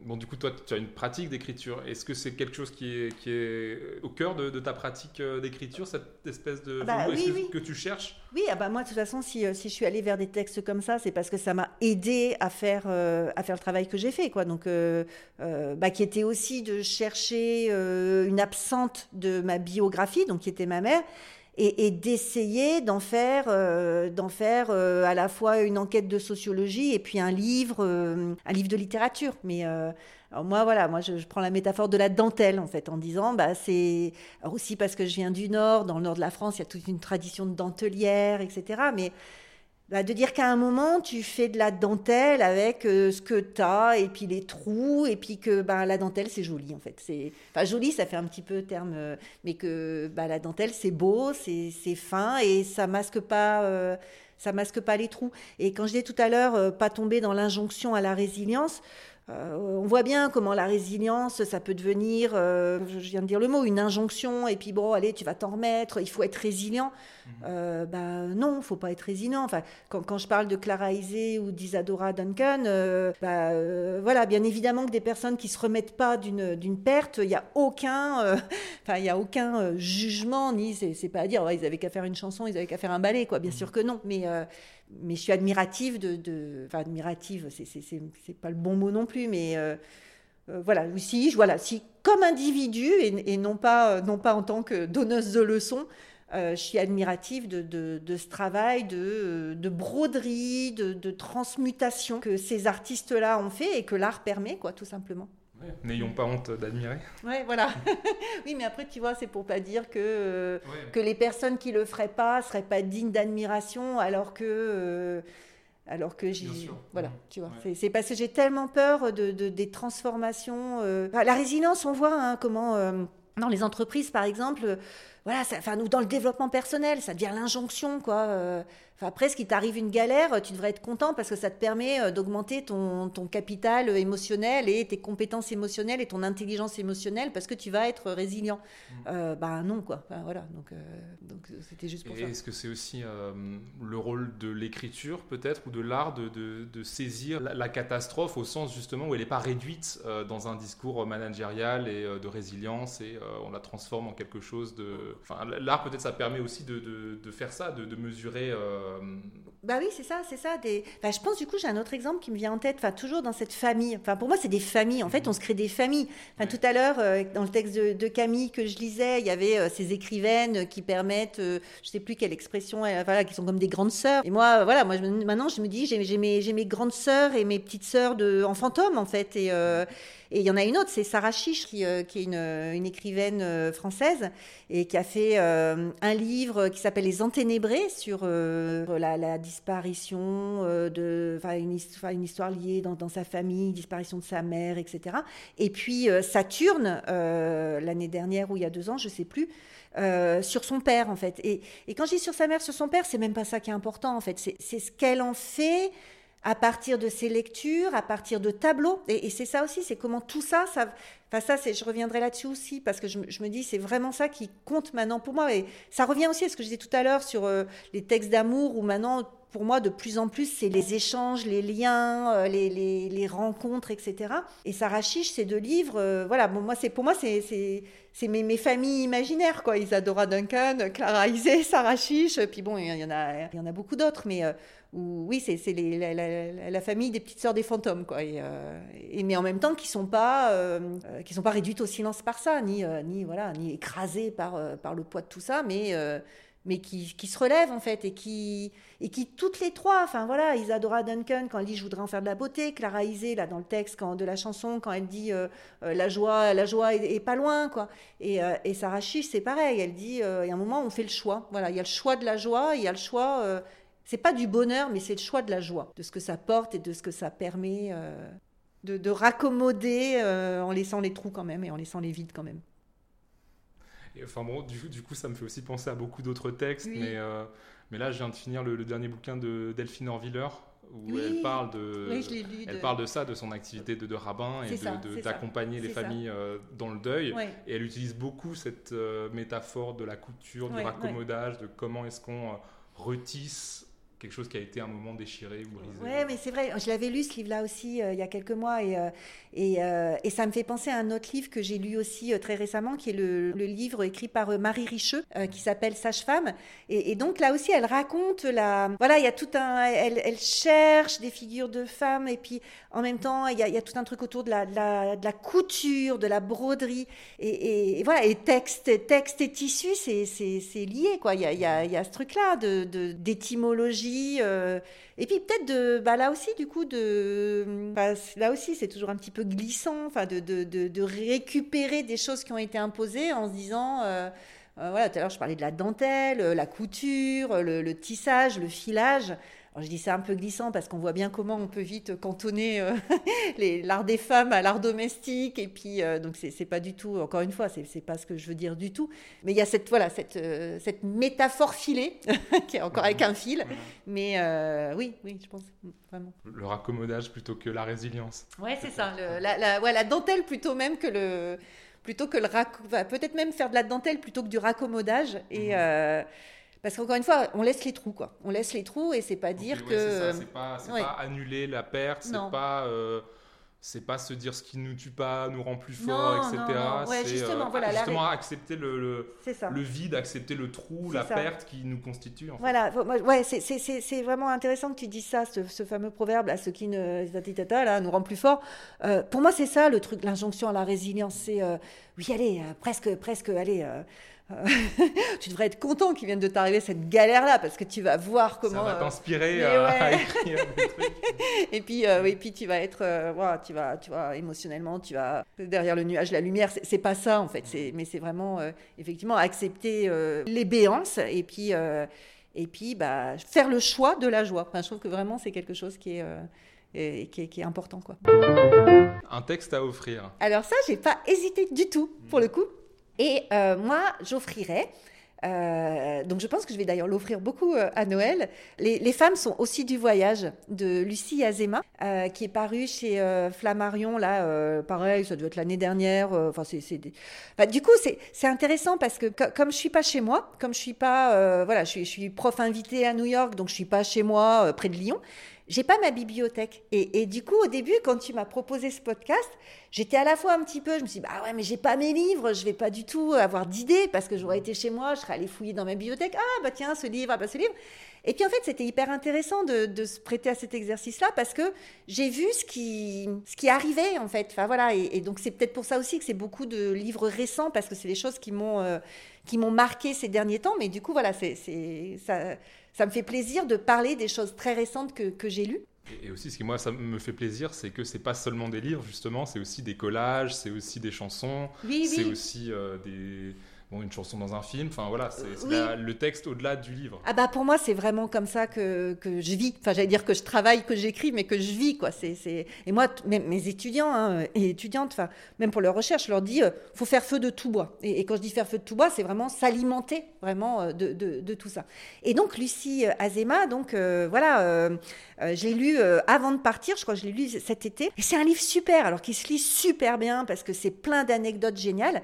bon, du coup, toi, tu as une pratique d'écriture. Est-ce que c'est quelque chose qui est, qui est au cœur de, ta pratique euh, d'écriture, cette espèce de bah, que, tu cherches? Oui, ah bah moi, de toute façon, si, euh, si, je suis allée vers des textes comme ça, c'est parce que ça m'a aidé à faire, à faire le travail que j'ai fait, quoi. Donc, bah, qui était aussi de chercher une absente de ma biographie, donc qui était ma mère, et, d'essayer d'en faire, euh, d'en faire euh, à la fois une enquête de sociologie et puis un livre, euh, un livre de littérature. Mais moi, voilà, moi, je, prends la métaphore de la dentelle, en fait, en disant, bah, c'est aussi parce que je viens du Nord, dans le Nord de la France, il y a toute une tradition de dentelière, etc. Mais bah, de dire qu'à un moment, tu fais de la dentelle avec euh, ce que tu as, et puis les trous, et puis que bah, la dentelle, c'est joli, en fait. C'est... Enfin, joli, ça fait un petit peu terme, euh, mais que bah, la dentelle, c'est beau, c'est, fin, et ça masque pas... Euh, ça masque pas les trous. Et quand je disais tout à l'heure, pas tomber dans l'injonction à la résilience, euh, on voit bien comment la résilience, ça peut devenir, euh, je viens de dire le mot, une injonction, et puis bon, allez, tu vas t'en remettre, il faut être résilient. Mhm. Euh, bah, non, faut pas être résilient. Enfin, quand, je parle de Clara Isé ou d'Isadora Duncan, bah, voilà, bien évidemment que des personnes qui se remettent pas d'une perte, il n'y a aucun, enfin, il y a aucun jugement, ni c'est pas à dire, ils avaient qu'à faire une chanson, ils avaient qu'à faire un ballet, quoi. Bien mhm. sûr que non, mais mais je suis admirative de, enfin admirative, c'est pas le bon mot non plus, mais euh, euh, voilà, si, voilà, si comme individu et, non pas non pas en tant que donneuse de leçons, euh, je suis admirative de, de, ce travail de, de broderie, de, transmutation que ces artistes-là ont fait et que l'art permet, quoi, tout simplement. N'ayons pas honte d'admirer. Ouais, voilà. oui, mais après, tu vois, c'est pour pas dire que, euh, que les personnes qui le feraient pas seraient pas dignes d'admiration, alors que. Euh, alors que j'y. Voilà, tu vois. C'est parce que j'ai tellement peur de, des transformations. Euh, la résilience, on voit hein, comment. dans les entreprises, par exemple, voilà, ça, enfin, nous, dans le développement personnel, ça devient l'injonction, quoi. Enfin, après, ce qui t'arrive une galère, tu devrais être content parce que ça te permet euh, d'augmenter ton, ton, capital émotionnel et tes compétences émotionnelles et ton intelligence émotionnelle parce que tu vas être résilient. Mm. Euh, bah non, quoi. voilà, donc euh, donc c'était juste pour ça. Est-ce que c'est aussi le rôle de l'écriture, peut-être, ou de l'art de, de, saisir la, catastrophe au sens justement où elle n'est pas réduite dans un discours managérial et de résilience et on la transforme en quelque chose de enfin, l'art peut-être ça permet aussi de, de, faire ça, de, de mesurer. Bah oui, c'est ça, c'est ça. Des... je pense du coup, j'ai un autre exemple qui me vient en tête. Enfin, toujours dans cette famille. Enfin, pour moi, c'est des familles. En fait, on se crée des familles. Enfin, tout à l'heure, dans le texte de, Camille que je lisais, il y avait ces écrivaines qui permettent, je sais plus quelle expression, voilà, qui sont comme des grandes sœurs. Et moi, voilà, moi, maintenant, je me dis, j'ai mes, mes, grandes sœurs et mes petites sœurs de, en fantôme, en fait. Et, euh, et il y en a une autre, c'est Sarah Chiche, qui, euh, est une, une, écrivaine euh, française et qui a fait un livre qui s'appelle Les Enténébrés sur la, disparition de, enfin, une, histoire liée dans, sa famille, disparition de sa mère, etc. Et puis Saturne, l'année dernière ou il y a deux ans, je sais plus. Euh, sur son père, en fait. Et, et, quand je dis sur sa mère, sur son père, c'est même pas ça qui est important, en fait. C'est ce qu'elle en fait à partir de ses lectures, à partir de tableaux. Et, c'est ça aussi, c'est comment tout ça, ça, enfin ça, c'est, je reviendrai là-dessus aussi parce que je, me dis, c'est vraiment ça qui compte maintenant pour moi. Et ça revient aussi à ce que je disais tout à l'heure sur euh, les textes d'amour où maintenant, pour moi, de plus en plus, c'est les échanges, les liens, euh, les, les, les, rencontres, etc. Et Sarah Chiche, ces deux livres, voilà, bon, moi, c'est pour moi, c'est c'est mes, mes, familles imaginaires, quoi. Isadora Duncan, Clara Isé, Sarah Chiche, puis bon, il y en a, y en a beaucoup d'autres, mais euh, oui, c'est la, la, la, famille des petites sœurs des fantômes, quoi. Et, euh, mais en même temps, qui sont euh, sont pas réduites au silence par ça, ni, ni voilà, ni écrasées par, par le poids de tout ça, mais mais qui, qui, se relèvent en fait et qui et qui toutes les trois enfin voilà Isadora Duncan quand elle dit je voudrais en faire de la beauté Clara Isé là dans le texte quand, de la chanson quand elle dit euh, euh, la joie la joie est, pas loin quoi. Et, euh, et Sarah Chiche c'est pareil elle dit il y a un moment on fait le choix. Voilà il y a le choix de la joie il y a le choix c'est pas du bonheur mais c'est le choix de la joie de ce que ça porte et de ce que ça permet de raccommoder en laissant les trous quand même et en laissant les vides quand même enfin bon, du, coup, ça me fait aussi penser à beaucoup d'autres textes, mais, euh, mais là, je viens de finir le, dernier bouquin de Delphine Orviller, où elle parle de, elle parle de ça, de son activité de, de rabbin et d'accompagner les familles euh, dans le deuil. Et elle utilise beaucoup cette euh, métaphore de la couture, du raccommodage, de comment est-ce qu'on retisse quelque chose qui a été un moment déchiré ou brisé. Ouais, mais c'est vrai. Je l'avais lu ce livre-là aussi il y a quelques mois et, et, euh, et, ça me fait penser à un autre livre que j'ai lu aussi euh, très récemment, qui est le, le livre écrit par euh, Marie Richeux, qui s'appelle Sage-femme. Et, donc là aussi, elle raconte la. Voilà, il y a tout un. Elle, elle, cherche des figures de femmes, et puis en même temps, il y a, il y a tout un truc autour de la, de la, couture, de la broderie. Et, voilà, et texte, texte et tissu, c'est lié, quoi. Il y a, il y a, il y a ce truc-là d'étymologie. De, et puis peut-être de, bah là aussi du coup de, bah, là aussi c'est toujours un petit peu glissant, de, récupérer des choses qui ont été imposées en se disant, euh, euh, voilà, tout à l'heure je parlais de la dentelle, la couture, le tissage, le filage je dis ça un peu glissant parce qu'on voit bien comment on peut vite cantonner euh, l'art des femmes à l'art domestique. Et puis, euh, donc, c'est pas du tout, encore une fois, c'est pas ce que je veux dire du tout. Mais il y a cette, voilà, cette, euh, cette métaphore filée, qui est encore avec un fil. Mais oui, oui, je pense, vraiment. Le raccommodage plutôt que la résilience. Ouais, c'est ça. la, la, ouais, la dentelle plutôt même que le. Plutôt que le peut-être même faire de la dentelle plutôt que du raccommodage. Et. Mmh. Parce qu'encore une fois, on laisse les trous, quoi. On laisse les trous et c'est pas dire que. C'est pas, pas, annuler la perte, c'est pas. Euh, c'est pas se dire ce qui nous tue pas nous rend plus fort, etc. c'est justement, euh, voilà, justement accepter le, le, le, vide, accepter le trou, la perte qui nous constitue. En fait. Voilà, ouais, c'est vraiment intéressant que tu dises ça, ce, fameux proverbe, à ce qui ne, là, nous rend plus fort. Euh, pour moi, c'est ça le truc, l'injonction à la résilience. C'est, oui, allez, presque, presque, allez tu devrais être content qu'il vienne de t'arriver cette galère-là parce que tu vas voir comment. Ça va euh, t'inspirer à écrire des trucs. et puis, euh, puis tu vas être, euh, tu vas, tu vois, émotionnellement, tu vas derrière le nuage, la lumière. C'est pas ça en fait. Mais c'est vraiment effectivement accepter les béances et puis et puis bah, faire le choix de la joie. Enfin, je trouve que vraiment c'est quelque chose qui est, qui, est, qui est important quoi. Un texte à offrir. Alors ça, j'ai pas hésité du tout pour le coup. Et euh, moi, j'offrirais, euh, donc je pense que je vais d'ailleurs l'offrir beaucoup euh, à Noël. Les, femmes sont aussi du voyage de Lucie Azema, qui est paru chez Flammarion là, pareil, ça doit être l'année dernière. Enfin, c'est, du coup c'est intéressant parce que comme je suis pas chez moi, comme je suis pas, voilà, je suis, je suis, prof invité à New York, donc je suis pas chez moi près de Lyon. J'ai pas ma bibliothèque. Et, du coup, au début, quand tu m'as proposé ce podcast, j'étais à la fois un petit peu, je me suis dit, bah ouais, mais j'ai pas mes livres, je vais pas du tout avoir d'idées parce que j'aurais été chez moi, je serais allée fouiller dans ma bibliothèque. Ah, bah tiens, ce livre, ah, bah ce livre. Et puis en fait, c'était hyper intéressant de, se prêter à cet exercice-là parce que j'ai vu ce qui, ce qui arrivait en fait. Enfin voilà, et, et donc c'est peut-être pour ça aussi que c'est beaucoup de livres récents parce que c'est des choses qui m'ont euh, qui m'ont marqué ces derniers temps. Mais du coup, voilà, c'est ça ça me fait plaisir de parler des choses très récentes que, que j'ai lues. Et aussi, ce qui moi, ça me fait plaisir, c'est que c'est pas seulement des livres, justement, c'est aussi des collages, c'est aussi des chansons, oui, c'est oui. aussi euh, des bon, une chanson dans un film. Enfin voilà, c'est oui. le texte au-delà du livre. Ah bah pour moi c'est vraiment comme ça que, que je vis. Enfin j'allais dire que je travaille, que j'écris, mais que je vis quoi. C'est et moi mes étudiants hein, et étudiantes, enfin même pour leur recherche, je leur dis euh, faut faire feu de tout bois. Et, et, quand je dis faire feu de tout bois, c'est vraiment s'alimenter vraiment euh, de, de, de, tout ça. Et donc Lucie Azema, donc euh, voilà, euh, je l'ai lu avant de partir. Je crois que je l'ai lu cet été. Et c'est un livre super, alors qui se lit super bien parce que c'est plein d'anecdotes géniales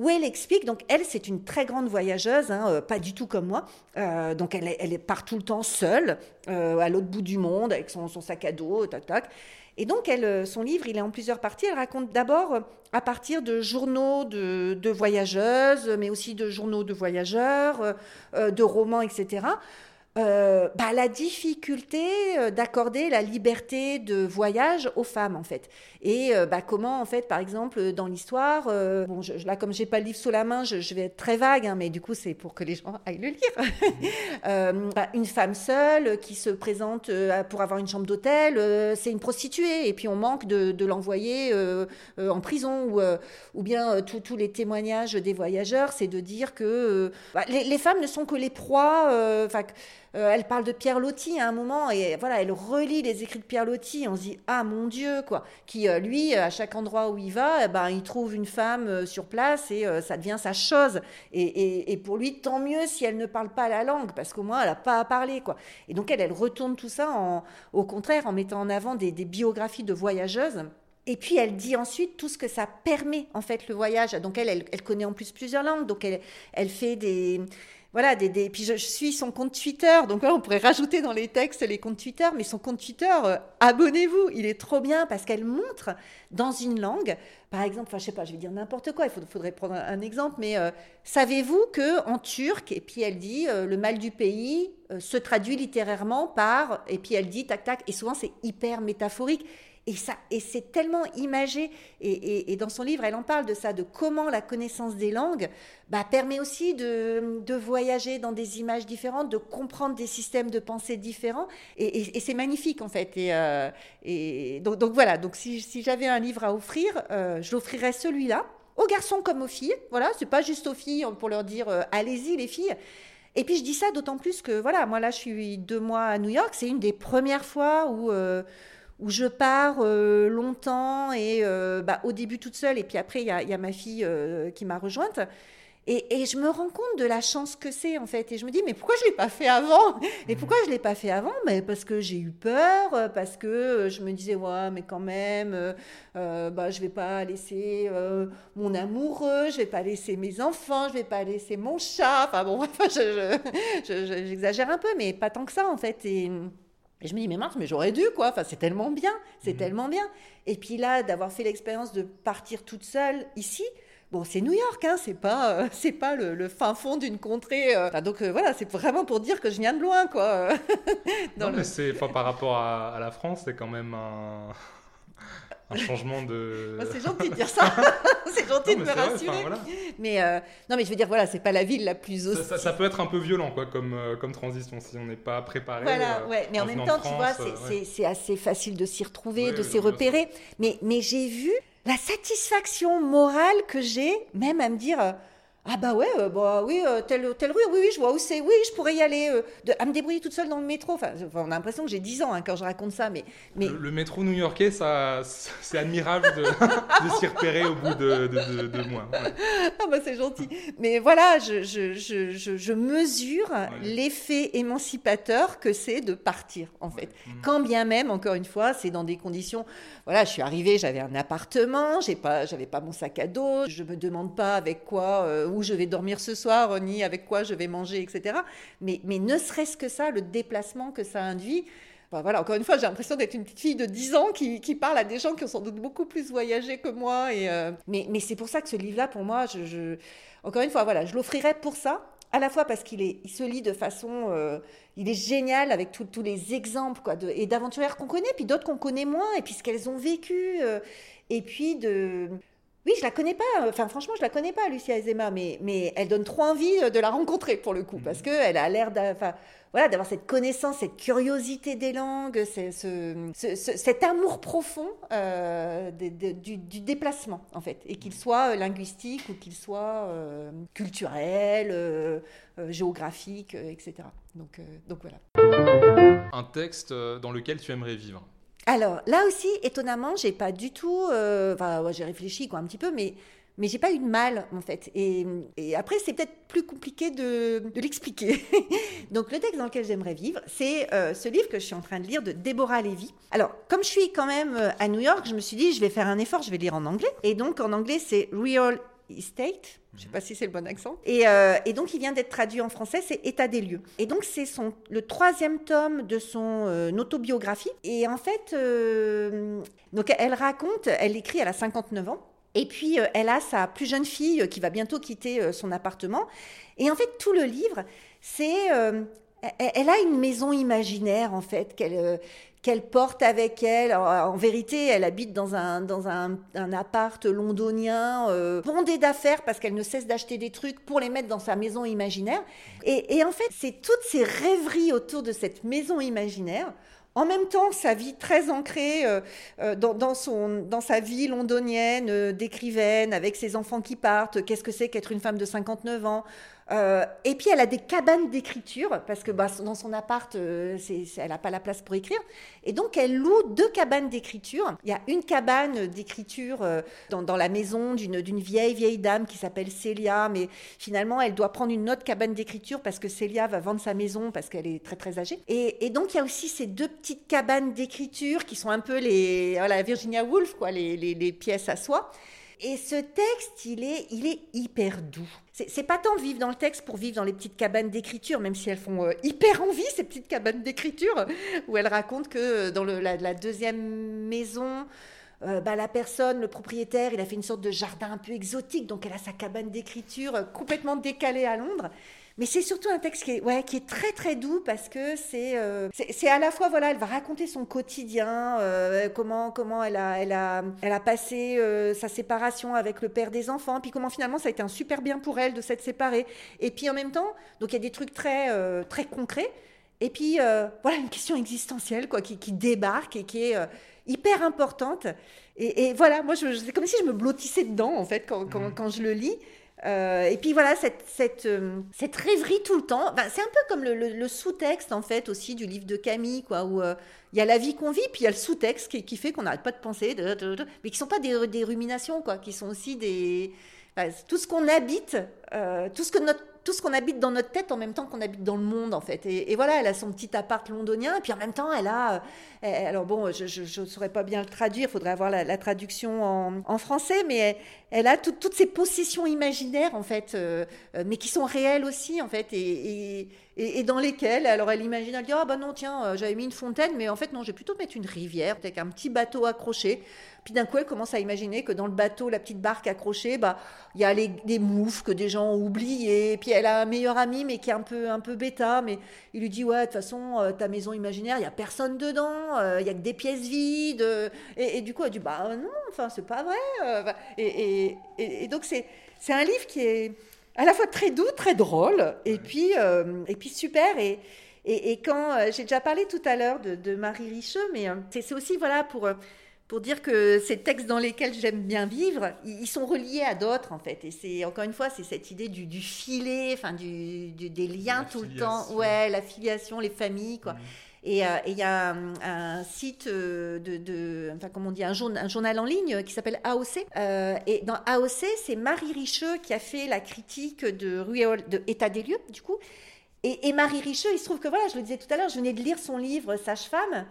où elle explique, donc elle, c'est une très grande voyageuse, hein, euh, pas du tout comme moi, euh, donc elle, elle part tout le temps seule, euh, à l'autre bout du monde, avec son, sac à dos, tac, tac. Et donc, son livre, il est en plusieurs parties. Elle raconte d'abord à partir de journaux de, voyageuses, mais aussi de journaux de voyageurs, de romans, etc., euh, bah, la difficulté euh, d'accorder la liberté de voyage aux femmes en fait. Et euh, bah, comment en fait par exemple dans l'histoire euh, bon je, là comme j'ai pas le livre sous la main je, je vais être très vague hein, mais du coup c'est pour que les gens aillent le lire. Bah, une femme seule qui se présente pour avoir une chambre d'hôtel c'est une prostituée et puis on manque de, de l'envoyer en prison ou, ou bien tous les témoignages des voyageurs c'est de dire que bah, les, les, femmes ne sont que les proies enfin euh, elle parle de Pierre Loti à un moment et voilà, elle relit les écrits de Pierre Loti. On se dit ah mon Dieu quoi, qui euh, lui à chaque endroit où il va, eh ben il trouve une femme euh, sur place et euh, ça devient sa chose. Et, et, pour lui tant mieux si elle ne parle pas la langue parce qu'au moins elle a pas à parler quoi. Et donc elle elle retourne tout ça en, au contraire en mettant en avant des, des biographies de voyageuses. Et puis elle dit ensuite tout ce que ça permet en fait le voyage. Donc elle, elle, elle connaît en plus plusieurs langues, donc elle, elle fait des voilà, des, des, puis je, suis son compte Twitter, donc là on pourrait rajouter dans les textes les comptes Twitter, mais son compte Twitter, euh, abonnez-vous, il est trop bien parce qu'elle montre dans une langue, par exemple, enfin je sais pas, je vais dire n'importe quoi, il faudrait prendre un, un exemple, mais euh, savez-vous que en turc, et puis elle dit euh, le mal du pays se traduit littérairement par, et puis elle dit tac tac, et souvent c'est hyper métaphorique. Et, et c'est tellement imagé. Et, dans son livre, elle en parle de ça, de comment la connaissance des langues bah, permet aussi de, de, voyager dans des images différentes, de comprendre des systèmes de pensée différents. Et, c'est magnifique, en fait. Et, euh, donc, voilà, donc si, j'avais un livre à offrir, euh, je l'offrirais celui-là, aux garçons comme aux filles. Voilà, c'est pas juste aux filles pour leur dire euh, allez-y, les filles. Et puis je dis ça d'autant plus que, voilà, moi là, je suis deux mois à New York. C'est une des premières fois où où je pars euh, longtemps et euh, bah, au début toute seule. Et puis après il y a, ma fille euh, qui m'a rejointe. Et, je me rends compte de la chance que c'est en fait. Et je me dis mais pourquoi je l'ai pas fait avant? Et pourquoi je l'ai pas fait avant? Mais parce que j'ai eu peur parce que je me disais ouais mais quand même bah je vais pas laisser mon amoureux je vais pas laisser mes enfants je vais pas laisser mon chat. Enfin bon j'exagère je, je, un peu mais pas tant que ça en fait. Et et je me dis, mais mince, mais j'aurais dû, quoi. Enfin, c'est tellement bien, c'est mmh. tellement bien. Et puis là, d'avoir fait l'expérience de partir toute seule ici, bon, c'est New York, hein, c'est pas, euh, c'est pas le, le, fin fond d'une contrée. Euh... Enfin, donc euh, voilà, c'est vraiment pour dire que je viens de loin, quoi. non, le... mais c'est, par rapport à, à la France, c'est quand même un un changement de. c'est gentil de dire ça. c'est gentil non, de me rassurer. Vrai, voilà. Mais euh, non, mais je veux dire, voilà, c'est pas la ville la plus hostile. Ça, ça, ça, peut être un peu violent, quoi, comme, euh, comme transition, si on n'est pas préparé. Voilà, euh, ouais. Mais en même temps, France, tu vois, c'est ouais. assez facile de s'y retrouver, ouais, de s'y repérer. Mais, mais j'ai vu la satisfaction morale que j'ai, même à me dire ah bah ouais, euh, bah oui, euh, telle, telle rue, oui, oui, je vois où c'est, oui, je pourrais y aller, euh, de, à me débrouiller toute seule dans le métro. Enfin, on a l'impression que j'ai 10 ans hein, quand je raconte ça, mais... mais... Le, le métro new-yorkais, ça, c'est admirable de, de s'y repérer au bout de, de, de mois. Ouais. Ah bah c'est gentil. Mais voilà, je, je, je, je mesure ouais. l'effet émancipateur que c'est de partir, en fait. Mmh. Quand bien même, encore une fois, c'est dans des conditions... Voilà, je suis arrivée, j'avais un appartement, j'avais pas, pas mon sac à dos, je me demande pas avec quoi où je vais dormir ce soir, ni avec quoi je vais manger, etc. Mais, mais ne serait-ce que ça, le déplacement que ça induit, voilà, encore une fois, j'ai l'impression d'être une petite fille de 10 ans qui, qui, parle à des gens qui ont sans doute beaucoup plus voyagé que moi. Et, euh, mais, mais c'est pour ça que ce livre-là, pour moi, je, encore une fois, voilà, je l'offrirais pour ça. À la fois parce qu'il il se lit de façon, euh, il est génial avec tous les exemples quoi, et d'aventurières qu'on connaît, puis d'autres qu'on connaît moins, et puis ce qu'elles ont vécu, euh, et puis de, oui, je la connais pas. Enfin, franchement, je la connais pas, Lucia Ezema, mais, mais elle donne trop envie de la rencontrer pour le coup, parce mhm. qu'elle a l'air d'avoir voilà, cette connaissance, cette curiosité des langues, ce, cet amour profond euh, du, déplacement, en fait, et qu'il soit linguistique ou qu'il soit euh, culturel, euh, géographique, etc. Donc, donc voilà. Un texte dans lequel tu aimerais vivre alors là aussi, étonnamment, j'ai pas du tout. Euh, enfin, j'ai réfléchi quoi un petit peu, mais mais j'ai pas eu de mal en fait. Et, après, c'est peut-être plus compliqué de, l'expliquer. Donc le texte dans lequel j'aimerais vivre, c'est euh, ce livre que je suis en train de lire de Deborah Levy. Alors, comme je suis quand même euh, à New York, je me suis dit, je vais faire un effort, je vais lire en anglais. Et donc en anglais, c'est Real Estate. Je ne sais pas si c'est le bon accent. Euh, et, donc, il vient d'être traduit en français, c'est État des lieux. Et donc, c'est son, le troisième tome de son euh, autobiographie. Et en fait, euh, donc elle raconte, elle écrit, elle a 59 ans. Et puis, elle a sa plus jeune fille qui va bientôt quitter son appartement. Et en fait, tout le livre, c'est elle a une maison imaginaire en fait qu'elle qu'elle porte avec elle. En, vérité, elle habite dans un, dans un, appart londonien euh, bondé d'affaires parce qu'elle ne cesse d'acheter des trucs pour les mettre dans sa maison imaginaire. Et, en fait, c'est toutes ces rêveries autour de cette maison imaginaire. En même temps, sa vie très ancrée euh, euh, dans, son, dans sa vie londonienne d'écrivaine, avec ses enfants qui partent, qu'est-ce que c'est qu'être une femme de 59 ans, euh, et puis elle a des cabanes d'écriture, parce que bah, dans son appart, euh, elle n'a pas la place pour écrire. Et donc elle loue deux cabanes d'écriture. Il y a une cabane d'écriture euh, dans, la maison d'une vieille, vieille dame qui s'appelle Célia, mais finalement elle doit prendre une autre cabane d'écriture parce que Célia va vendre sa maison parce qu'elle est très très âgée. Et, donc il y a aussi ces deux petites cabanes d'écriture qui sont un peu les voilà, Virginia Woolf, quoi, les, les, pièces à soi. Et ce texte, il est, il est hyper doux. C'est pas tant vivre dans le texte pour vivre dans les petites cabanes d'écriture, même si elles font euh, hyper envie, ces petites cabanes d'écriture, où elle raconte que euh, dans la, deuxième maison, euh, bah, la personne, le propriétaire, il a fait une sorte de jardin un peu exotique, donc elle a sa cabane d'écriture complètement décalée à Londres. Mais c'est surtout un texte qui est, ouais, qui est très très doux parce que c'est euh, c'est à la fois, voilà, elle va raconter son quotidien, euh, comment, comment elle, a, elle, a, elle a passé euh, sa séparation avec le père des enfants, puis comment finalement ça a été un super bien pour elle de s'être séparée. Et puis en même temps, donc il y a des trucs très, très concrets. Et puis voilà, une question existentielle quoi, qui, qui débarque et qui est hyper importante. Et, voilà, moi, c'est comme si je me blottissais dedans, en fait, quand, quand, mmh. quand je le lis. Euh, et puis voilà, cette, cette, euh, cette, rêverie tout le temps, c'est un peu comme le, sous-texte en fait aussi du livre de Camille, quoi, où euh, il y a la vie qu'on vit, puis il y a le sous-texte qui, fait qu'on n'arrête pas de penser, mais qui sont pas des, des, ruminations, quoi, qui sont aussi des... tout ce qu'on habite, tout ce que notre tout ce qu'on habite dans notre tête en même temps qu'on habite dans le monde en fait. Et, voilà, elle a son petit appart londonien et puis en même temps elle a, alors bon, je ne saurais pas bien le traduire, il faudrait avoir la, traduction en, français, mais elle, a toutes ces possessions imaginaires en fait, euh, euh, mais qui sont réelles aussi en fait et, et, dans lesquelles, alors elle imagine, elle dit ah bah non tiens, euh, j'avais mis une fontaine, mais en fait non, j'ai plutôt mettre une rivière avec un petit bateau accroché. Puis d'un coup, elle commence à imaginer que dans le bateau, la petite barque accrochée, bah, il y a des moufs que des gens ont oubliés. Puis elle a un meilleur ami, mais qui est un peu, un peu bêta. Mais il lui dit, ouais, de toute façon, euh, ta maison imaginaire, il y a personne dedans. Euh, il y a que des pièces vides. Et, du coup, elle dit, bah non, enfin, c'est pas vrai. Euh, et, et, donc, c'est, c'est un livre qui est à la fois très doux, très drôle, et puis, et puis super. Et, et, quand j'ai déjà parlé tout à l'heure de, de Marie Richeux, mais c'est aussi voilà pour pour dire que ces textes dans lesquels j'aime bien vivre, ils sont reliés à d'autres en fait. Et c'est encore une fois, c'est cette idée du, filet, enfin du, des liens tout le temps, ouais, la filiation, les familles quoi. Mmh. Et euh, il y a un, site euh, comment on dit, un, journal, en ligne qui s'appelle AOC. Euh, et dans AOC, c'est Marie Richeux qui a fait la critique de Ruéol, de État des lieux, du coup. Et, et Marie Richeux, il se trouve que voilà, je le disais tout à l'heure, je venais de lire son livre Sage-femme.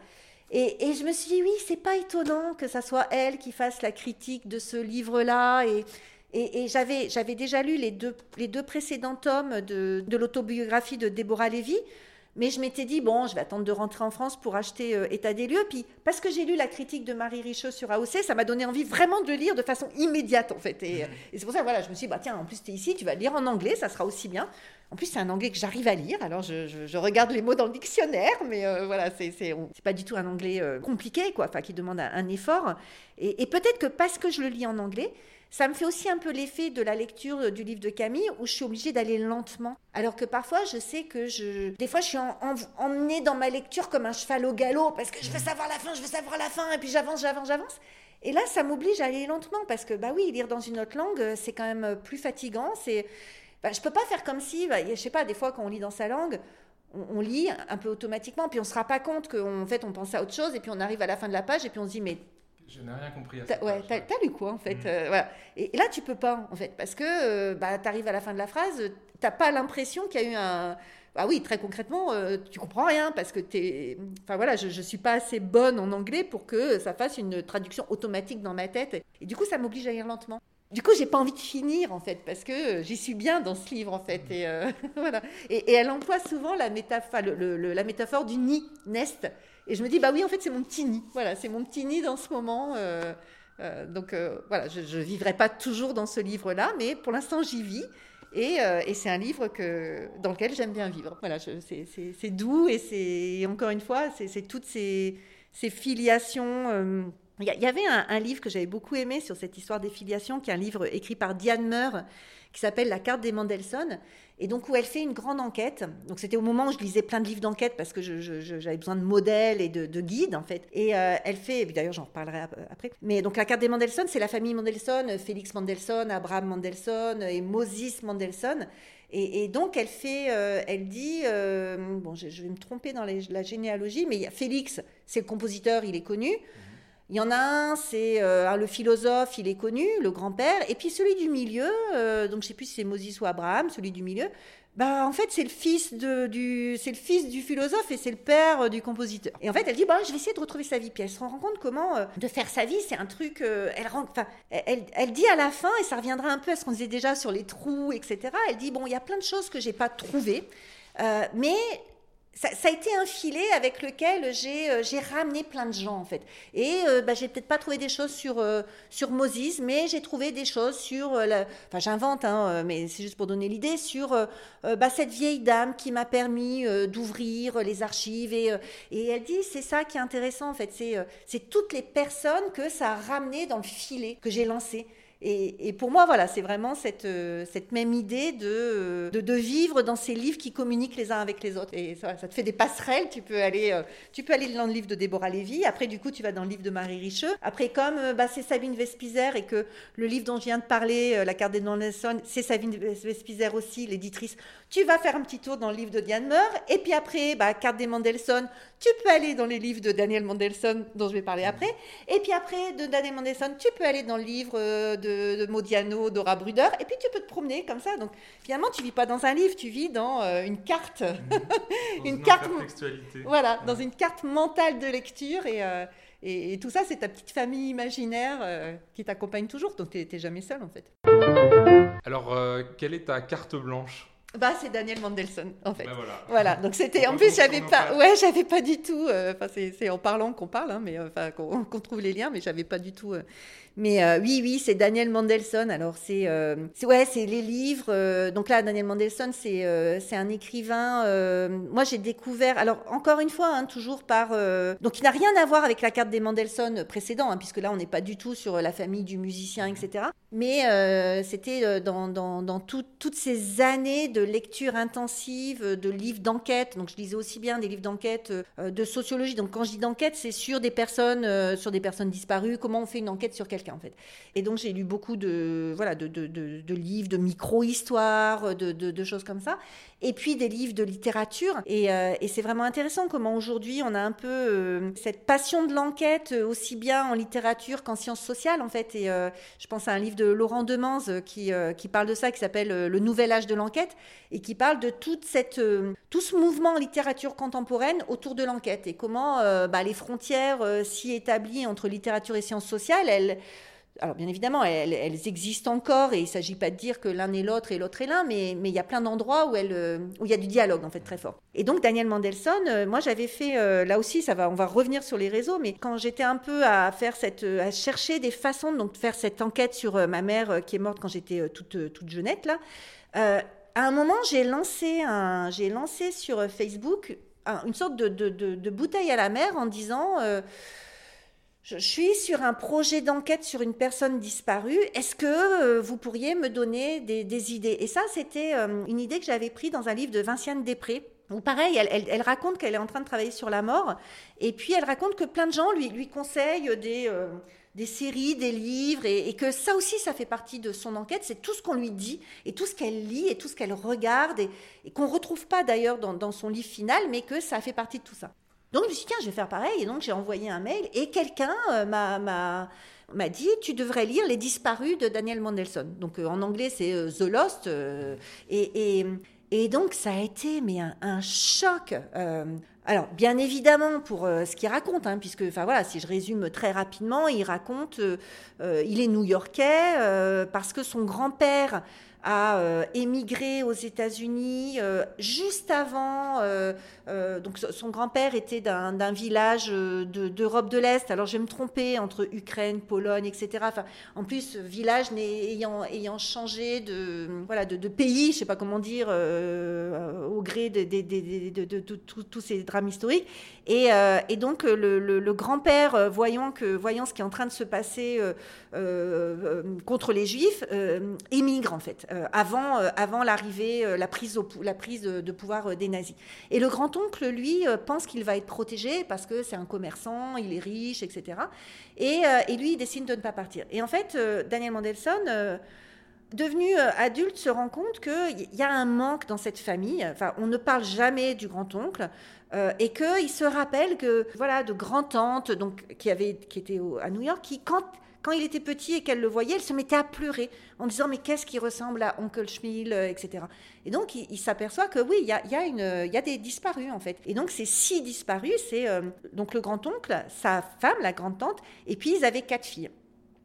Et, je me suis dit, oui, c'est pas étonnant que ça soit elle qui fasse la critique de ce livre-là. Et, et, j'avais, déjà lu les deux, les deux précédents tomes de, de l'autobiographie de Déborah Lévy. Mais je m'étais dit, bon, je vais attendre de rentrer en France pour acheter euh, État des lieux. Puis, parce que j'ai lu la critique de Marie Richaud sur AOC, ça m'a donné envie vraiment de le lire de façon immédiate, en fait. Et, et c'est pour ça, voilà, je me suis dit, bah, tiens, en plus, tu es ici, tu vas le lire en anglais, ça sera aussi bien. En plus, c'est un anglais que j'arrive à lire, alors je, je- je regarde les mots dans le dictionnaire, mais euh, voilà, c'est pas du tout un anglais euh, compliqué, quoi, enfin, qui demande un, un effort. Et, et peut-être que parce que je le lis en anglais, ça me fait aussi un peu l'effet de la lecture du livre de Camille, où je suis obligée d'aller lentement. Alors que parfois, je sais que je. Des fois, je suis en- en- emmenée dans ma lecture comme un cheval au galop, parce que je veux savoir la fin, je veux savoir la fin, et puis j'avance, j'avance, j'avance. Et là, ça m'oblige à aller lentement, parce que, bah oui, lire dans une autre langue, euh, c'est quand même euh, plus fatigant. C'est. Bah, je peux pas faire comme si, bah, je sais pas, des fois quand on lit dans sa langue, on, on lit un peu automatiquement, puis on se rend pas compte qu'en fait on pense à autre chose, et puis on arrive à la fin de la page, et puis on se dit mais Je n'ai rien compris à cette ouais, t'as, lu quoi en fait Mm. euh, voilà. et, et là tu peux pas en fait parce que euh, bah, t'arrives à la fin de la phrase, t'as pas l'impression qu'il y a eu un ah oui très concrètement euh, tu comprends rien parce que t'es enfin voilà je, je suis pas assez bonne en anglais pour que ça fasse une traduction automatique dans ma tête et du coup ça m'oblige à lire lentement. Du coup, j'ai pas envie de finir en fait parce que j'y suis bien dans ce livre en fait et euh, voilà. Et, elle emploie souvent la métaphore, du nid, nest. Et je me dis bah oui en fait c'est mon petit nid. Voilà, c'est mon petit nid dans ce moment. euh, euh, donc voilà, je ne vivrai pas toujours dans ce livre-là, mais pour l'instant j'y vis. Et, c'est un livre que, dans lequel j'aime bien vivre. Voilà, c'est- doux et c'est encore une fois, c'est toutes ces filiations. Euh, il y, avait un, livre que j'avais beaucoup aimé sur cette histoire des filiations, qui est un livre écrit par Diane Meur, qui s'appelle La carte des Mendelssohn, et donc où elle fait une grande enquête. Donc c'était au moment où je lisais plein de livres d'enquête parce que j'avais besoin de modèles et de, de guides en fait. Et euh, elle fait, d'ailleurs j'en reparlerai ap- après. Mais donc la carte des Mendelssohn, c'est la famille Mendelssohn, Félix Mendelssohn, Abraham Mendelssohn et Moses Mendelssohn. Et, donc elle fait, euh, elle dit, euh, bon je, vais me tromper dans la généalogie, mais il y a Félix, c'est le compositeur, il est connu. Il y en a un, c'est euh, le philosophe, il est connu, le grand-père. Et puis celui du milieu, euh, donc je sais plus si c'est Moses ou Abraham, celui du milieu. Bah, en fait, c'est le fils de, du, c'est le fils du philosophe et c'est le père euh, du compositeur. Et en fait, elle dit, bah, je vais essayer de retrouver sa vie. Puis elle se rend compte comment de faire sa vie, c'est un truc. elle, rend, elle, elle dit à la fin, et ça reviendra un peu à ce qu'on disait déjà sur les trous, etc. Elle dit, bon, il y a plein de choses que j'ai pas trouvées, mais ça, a été un filet avec lequel j'ai euh, j'ai ramené plein de gens en fait. Et euh, bah, j'ai peut-être pas trouvé des choses sur euh, sur Moses, mais j'ai trouvé des choses sur, euh, enfin j'invente, hein, mais c'est juste pour donner l'idée sur bah, cette vieille dame qui m'a permis d'ouvrir les archives et et elle dit c'est ça qui est intéressant en fait, c'est c'est toutes les personnes que ça a ramené dans le filet que j'ai lancé. Et, pour moi, voilà, c'est vraiment cette, euh, même idée de, euh, de, de vivre dans ces livres qui communiquent les uns avec les autres. Et ça, te fait des passerelles. Tu peux aller, euh, tu peux aller dans le livre de Déborah Lévy. Après, du coup, tu vas dans le livre de Marie Richeux. Après, comme bah, c'est Sabine Vespizer et que le livre dont je viens de parler, La carte des Nelson, c'est Sabine Vespizer aussi, l'éditrice, tu vas faire un petit tour dans le livre de Diane Meur. Et puis après, bah, Carte des Mendelssohn, tu peux aller dans les livres de Daniel Mendelssohn, dont je vais parler après. Et puis après, de Daniel Mendelssohn, tu peux aller dans le livre euh, de, de Modiano, Dora Bruder. Et puis tu peux te promener comme ça. Donc finalement, tu vis pas dans un livre, tu vis dans euh, une carte. Dans Une carte- intertextualité. voilà, dans une carte mentale de lecture. Et, euh, et, et tout ça, c'est ta petite famille imaginaire euh, qui t'accompagne toujours. Donc tu n'es jamais seul en fait. Alors, euh, quelle est ta carte blanche? Bah, c'est Daniel Mendelssohn en fait. Ben voilà. Voilà, donc c'était. En plus, j'avais pas. Ouais, j'avais pas du tout. Enfin, c'est c'est en parlant qu'on parle, hein, mais enfin qu'on trouve les liens, mais j'avais pas du tout. euh, mais euh, oui, oui, c'est Daniel Mendelssohn. Alors c'est, euh, ouais, c'est les livres. euh, donc là, Daniel Mendelssohn, c'est un écrivain. moi, j'ai découvert. Alors encore une fois, hein, toujours par. donc il n'a rien à voir avec la carte des Mendelssohn précédent, hein, puisque là, on n'est pas du tout sur la famille du musicien, etc. Mais c'était dans, dans, dans tout- toutes ces années de lecture intensive, de livres d'enquête. Donc je lisais aussi bien des livres d'enquête de sociologie. Donc quand je dis d'enquête, c'est sur des personnes, sur des personnes disparues. Comment on fait une enquête sur quelqu'un? Et donc j'ai lu beaucoup de voilà de, livres, de micro-histoires, de choses comme ça. Et puis des livres de littérature. Et, euh, et c'est vraiment intéressant comment aujourd'hui on a un peu euh, cette passion de l'enquête euh, aussi bien en littérature qu'en sciences sociales en fait. Et je pense à un livre de Laurent Demans euh, qui, qui parle de ça, qui s'appelle Le Nouvel Âge de l'enquête, et qui parle de toute cette, tout ce mouvement en littérature contemporaine autour de l'enquête, et comment bah, les frontières si établies entre littérature et sciences sociales, elles, alors bien évidemment, elles, existent encore et il ne s'agit pas de dire que l'un est l'autre et l'autre est l'un, mais, il y a plein d'endroits où, où il y a du dialogue en fait très fort. Et donc Daniel Mandelson, moi j'avais fait, là aussi on va revenir sur les réseaux, mais quand j'étais un peu à chercher des façons de faire cette enquête sur ma mère qui est morte quand j'étais toute, toute jeunette là, à un moment j'ai lancé sur Facebook une sorte de, bouteille à la mer en disant euh, je suis sur un projet d'enquête sur une personne disparue. Est-ce que euh, vous pourriez me donner des, idées? Et ça, c'était euh, une idée que j'avais prise dans un livre de Vinciane Després. Ou pareil, elle, raconte qu'elle est en train de travailler sur la mort, et puis elle raconte que plein de gens lui, conseillent des, des séries, des livres, et, que ça aussi, ça fait partie de son enquête. C'est tout ce qu'on lui dit, et tout ce qu'elle lit, et tout ce qu'elle regarde, et, qu'on ne retrouve pas d'ailleurs dans, son livre final, mais que ça fait partie de tout ça. Donc je me suis dit, tiens, je vais faire pareil, et donc j'ai envoyé un mail, et quelqu'un euh, m'a dit tu devrais lire Les disparus de Daniel Mandelson. Donc euh, en anglais c'est euh, The Lost et, et, donc ça a été mais un, choc. Alors, bien évidemment, pour ce qu'il raconte, hein, puisque, enfin voilà, si je résume très rapidement, il raconte, il est new-yorkais parce que son grand-père a euh, émigré aux États-Unis euh, juste avant. Euh, donc son grand-père était d'un village d'Europe de, l'Est. Alors je vais me tromper entre Ukraine, Pologne, etc. En plus, village ayant, ayant changé de, voilà, de, pays, je ne sais pas comment dire, au gré de, tous ces drames historiques. Et, donc le, grand-père, voyant, voyant ce qui est en train de se passer contre les Juifs, émigre en fait. Euh, avant, euh, avant l'arrivée, euh, la prise, de, pouvoir des nazis. Et le grand-oncle, lui, pense qu'il va être protégé parce que c'est un commerçant, il est riche, etc. Et, et, lui, il décide de ne pas partir. Et en fait, Daniel Mandelson devenu adulte, se rend compte qu'il y a un manque dans cette famille. Enfin, on ne parle jamais du grand-oncle. et qu'il se rappelle que, voilà, de grand-tante, donc, qui, avait, qui était à New York, qui, quand quand il était petit et qu'elle le voyait, elle se mettait à pleurer en disant mais qu'est-ce qui ressemble à Oncle Schmiel, euh, etc. Et donc il, s'aperçoit que oui, il y a, des disparus en fait. Et donc ces six disparus, c'est euh, donc le grand-oncle, sa femme, la grande-tante, et puis ils avaient quatre filles.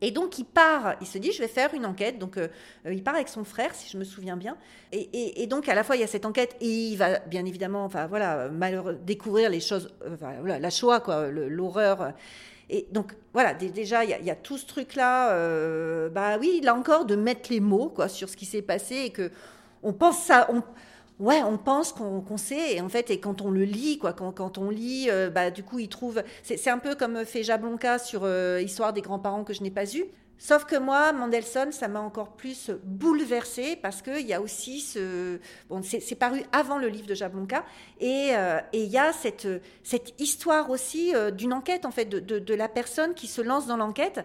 Et donc il part, il se dit je vais faire une enquête. Donc euh, il part avec son frère, si je me souviens bien. Et, donc à la fois il y a cette enquête et il va bien évidemment, enfin voilà, découvrir les choses, la Shoah quoi, l'horreur. Et donc, voilà, déjà, il y, a tout ce truc-là, euh, bah oui, là encore, de mettre les mots quoi, sur ce qui s'est passé et que on pense ça. On, ouais, on pense qu'on sait, et en fait, et quand on le lit, quoi, quand, quand on lit, euh, bah, du coup, il trouve. C'est un peu comme fait Jablonka sur euh, Histoire des grands-parents que je n'ai pas eu. Sauf que moi, Mendelssohn, ça m'a encore plus bouleversée parce qu'il y a aussi ce... Bon, c'est paru avant le livre de Jablonka euh, et il y a cette, cette histoire aussi euh, d'une enquête, en fait, de, de, la personne qui se lance dans l'enquête.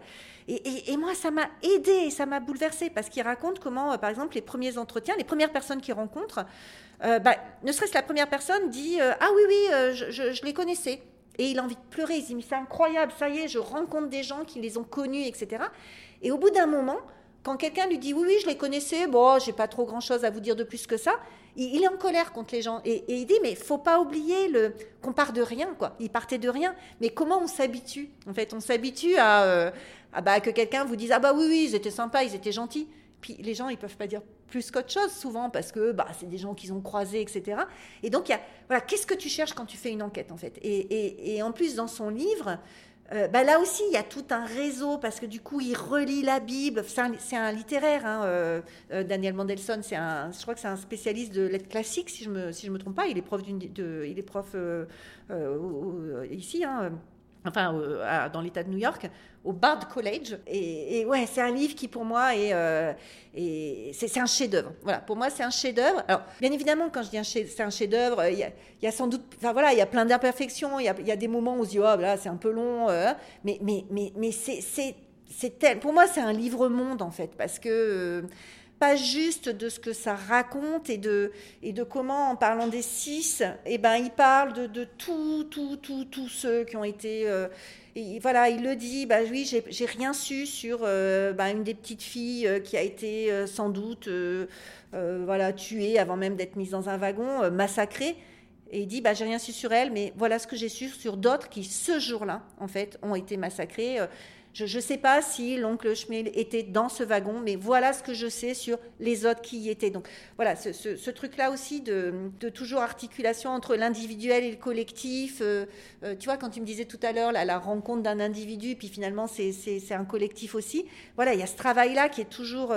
Et, et, moi, ça m'a aidé et ça m'a bouleversée parce qu'il raconte comment, euh, par exemple, les premiers entretiens, les premières personnes qu'il rencontre, bah, ne serait-ce la première personne dit Ah oui, oui, je, je les connaissais et il a envie de pleurer. Il se dit, mais c'est incroyable, ça y est, je rencontre des gens qui les ont connus, etc. Et au bout d'un moment, quand quelqu'un lui dit, oui, oui, je les connaissais, bon, j'ai pas trop grand-chose à vous dire de plus que ça, il, est en colère contre les gens. Et, il dit, mais faut pas oublier le, qu'on part de rien, quoi. Il partait de rien. Mais comment on s'habitue En fait, on s'habitue à, euh, à bah, que quelqu'un vous dise, ah bah oui, oui, ils étaient sympas, ils étaient gentils. Puis les gens, ils peuvent pas dire plus qu'autre chose souvent parce que bah, c'est des gens qu'ils ont croisés, etc. Et donc, il y a, voilà, qu'est-ce que tu cherches quand tu fais une enquête en fait? Et, et, et, en plus, dans son livre, euh, bah, là aussi, il y a tout un réseau parce que du coup, il relit la Bible. C'est un, littéraire, hein, euh, euh, Daniel Mandelson. C'est un, je crois que c'est un spécialiste de lettres classiques, si je me, si me trompe pas. Il est prof, de, il est prof ici. Hein, enfin euh, dans l'État de New York, au Bard College. Et, ouais, c'est un livre qui pour moi est, euh, c'est un chef-d'œuvre. Voilà, pour moi c'est un chef-d'œuvre. Alors bien évidemment, quand je dis c'est un chef-d'œuvre, il, y, a, sans doute, enfin voilà, il y a plein d'imperfections. Il y a, des moments où on se dit oh là c'est un peu long, euh, mais mais mais mais c'est c'est tel. Pour moi c'est un livre monde en fait parce que pas juste de ce que ça raconte et de, et de comment, en parlant des six, eh ben, il parle de, de tout, tout, tout, tous ceux qui ont été. Euh, voilà, il le dit, bah oui, j'ai rien su sur euh, bah, une des petites filles euh, qui a été sans doute voilà, tuée avant même d'être mise dans un wagon, massacrée. Et il dit, bah, j'ai rien su sur elle, mais voilà ce que j'ai su sur d'autres qui, ce jour-là, en fait, ont été massacrés. Euh, je ne sais pas si l'oncle Schmel était dans ce wagon, mais voilà ce que je sais sur les autres qui y étaient. Donc voilà, ce, truc-là aussi de, toujours articulation entre l'individuel et le collectif. Euh, euh, tu vois, quand tu me disais tout à l'heure la, rencontre d'un individu, puis finalement c'est un collectif aussi. Voilà, il y a ce travail-là qui est toujours...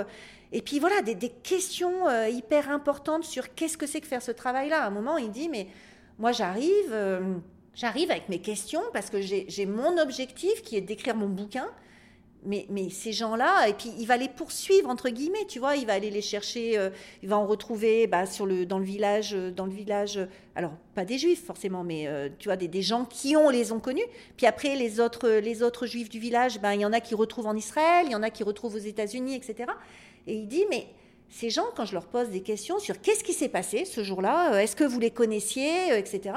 et puis voilà, des questions hyper importantes sur qu'est-ce que c'est que faire ce travail-là. À un moment, il dit, mais moi j'arrive J'arrive avec mes questions parce que j'ai mon objectif qui est d'écrire mon bouquin. Mais, ces gens-là, et puis il va les poursuivre entre guillemets, tu vois, il va aller les chercher, euh, il va en retrouver bah, sur le, dans le village, euh, dans le village, euh, alors pas des juifs forcément, mais tu vois des, gens qui ont les ont connus. Puis après les autres, les autres juifs du village, ben il y en a qui retrouvent en Israël, il y en a qui retrouvent aux États-Unis, etc. Et il dit mais ces gens, quand je leur pose des questions sur qu'est-ce qui s'est passé ce jour-là, est-ce que vous les connaissiez, etc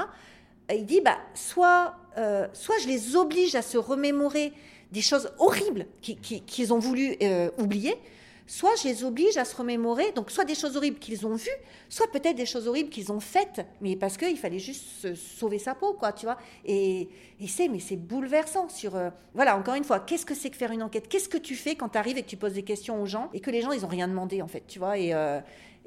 il dit, bah, soit, euh, soit je les oblige à se remémorer des choses horribles qu'ils ont voulu euh, oublier, soit je les oblige à se remémorer, donc soit des choses horribles qu'ils ont vues, soit peut-être des choses horribles qu'ils ont faites, mais parce qu'il fallait juste sauver sa peau, quoi, tu vois. Et, c'est, mais c'est bouleversant sur, euh, voilà, encore une fois, qu'est-ce que c'est que faire une enquête? Qu'est-ce que tu fais quand tu arrives et que tu poses des questions aux gens et que les gens, ils n'ont rien demandé, en fait, tu vois? Et,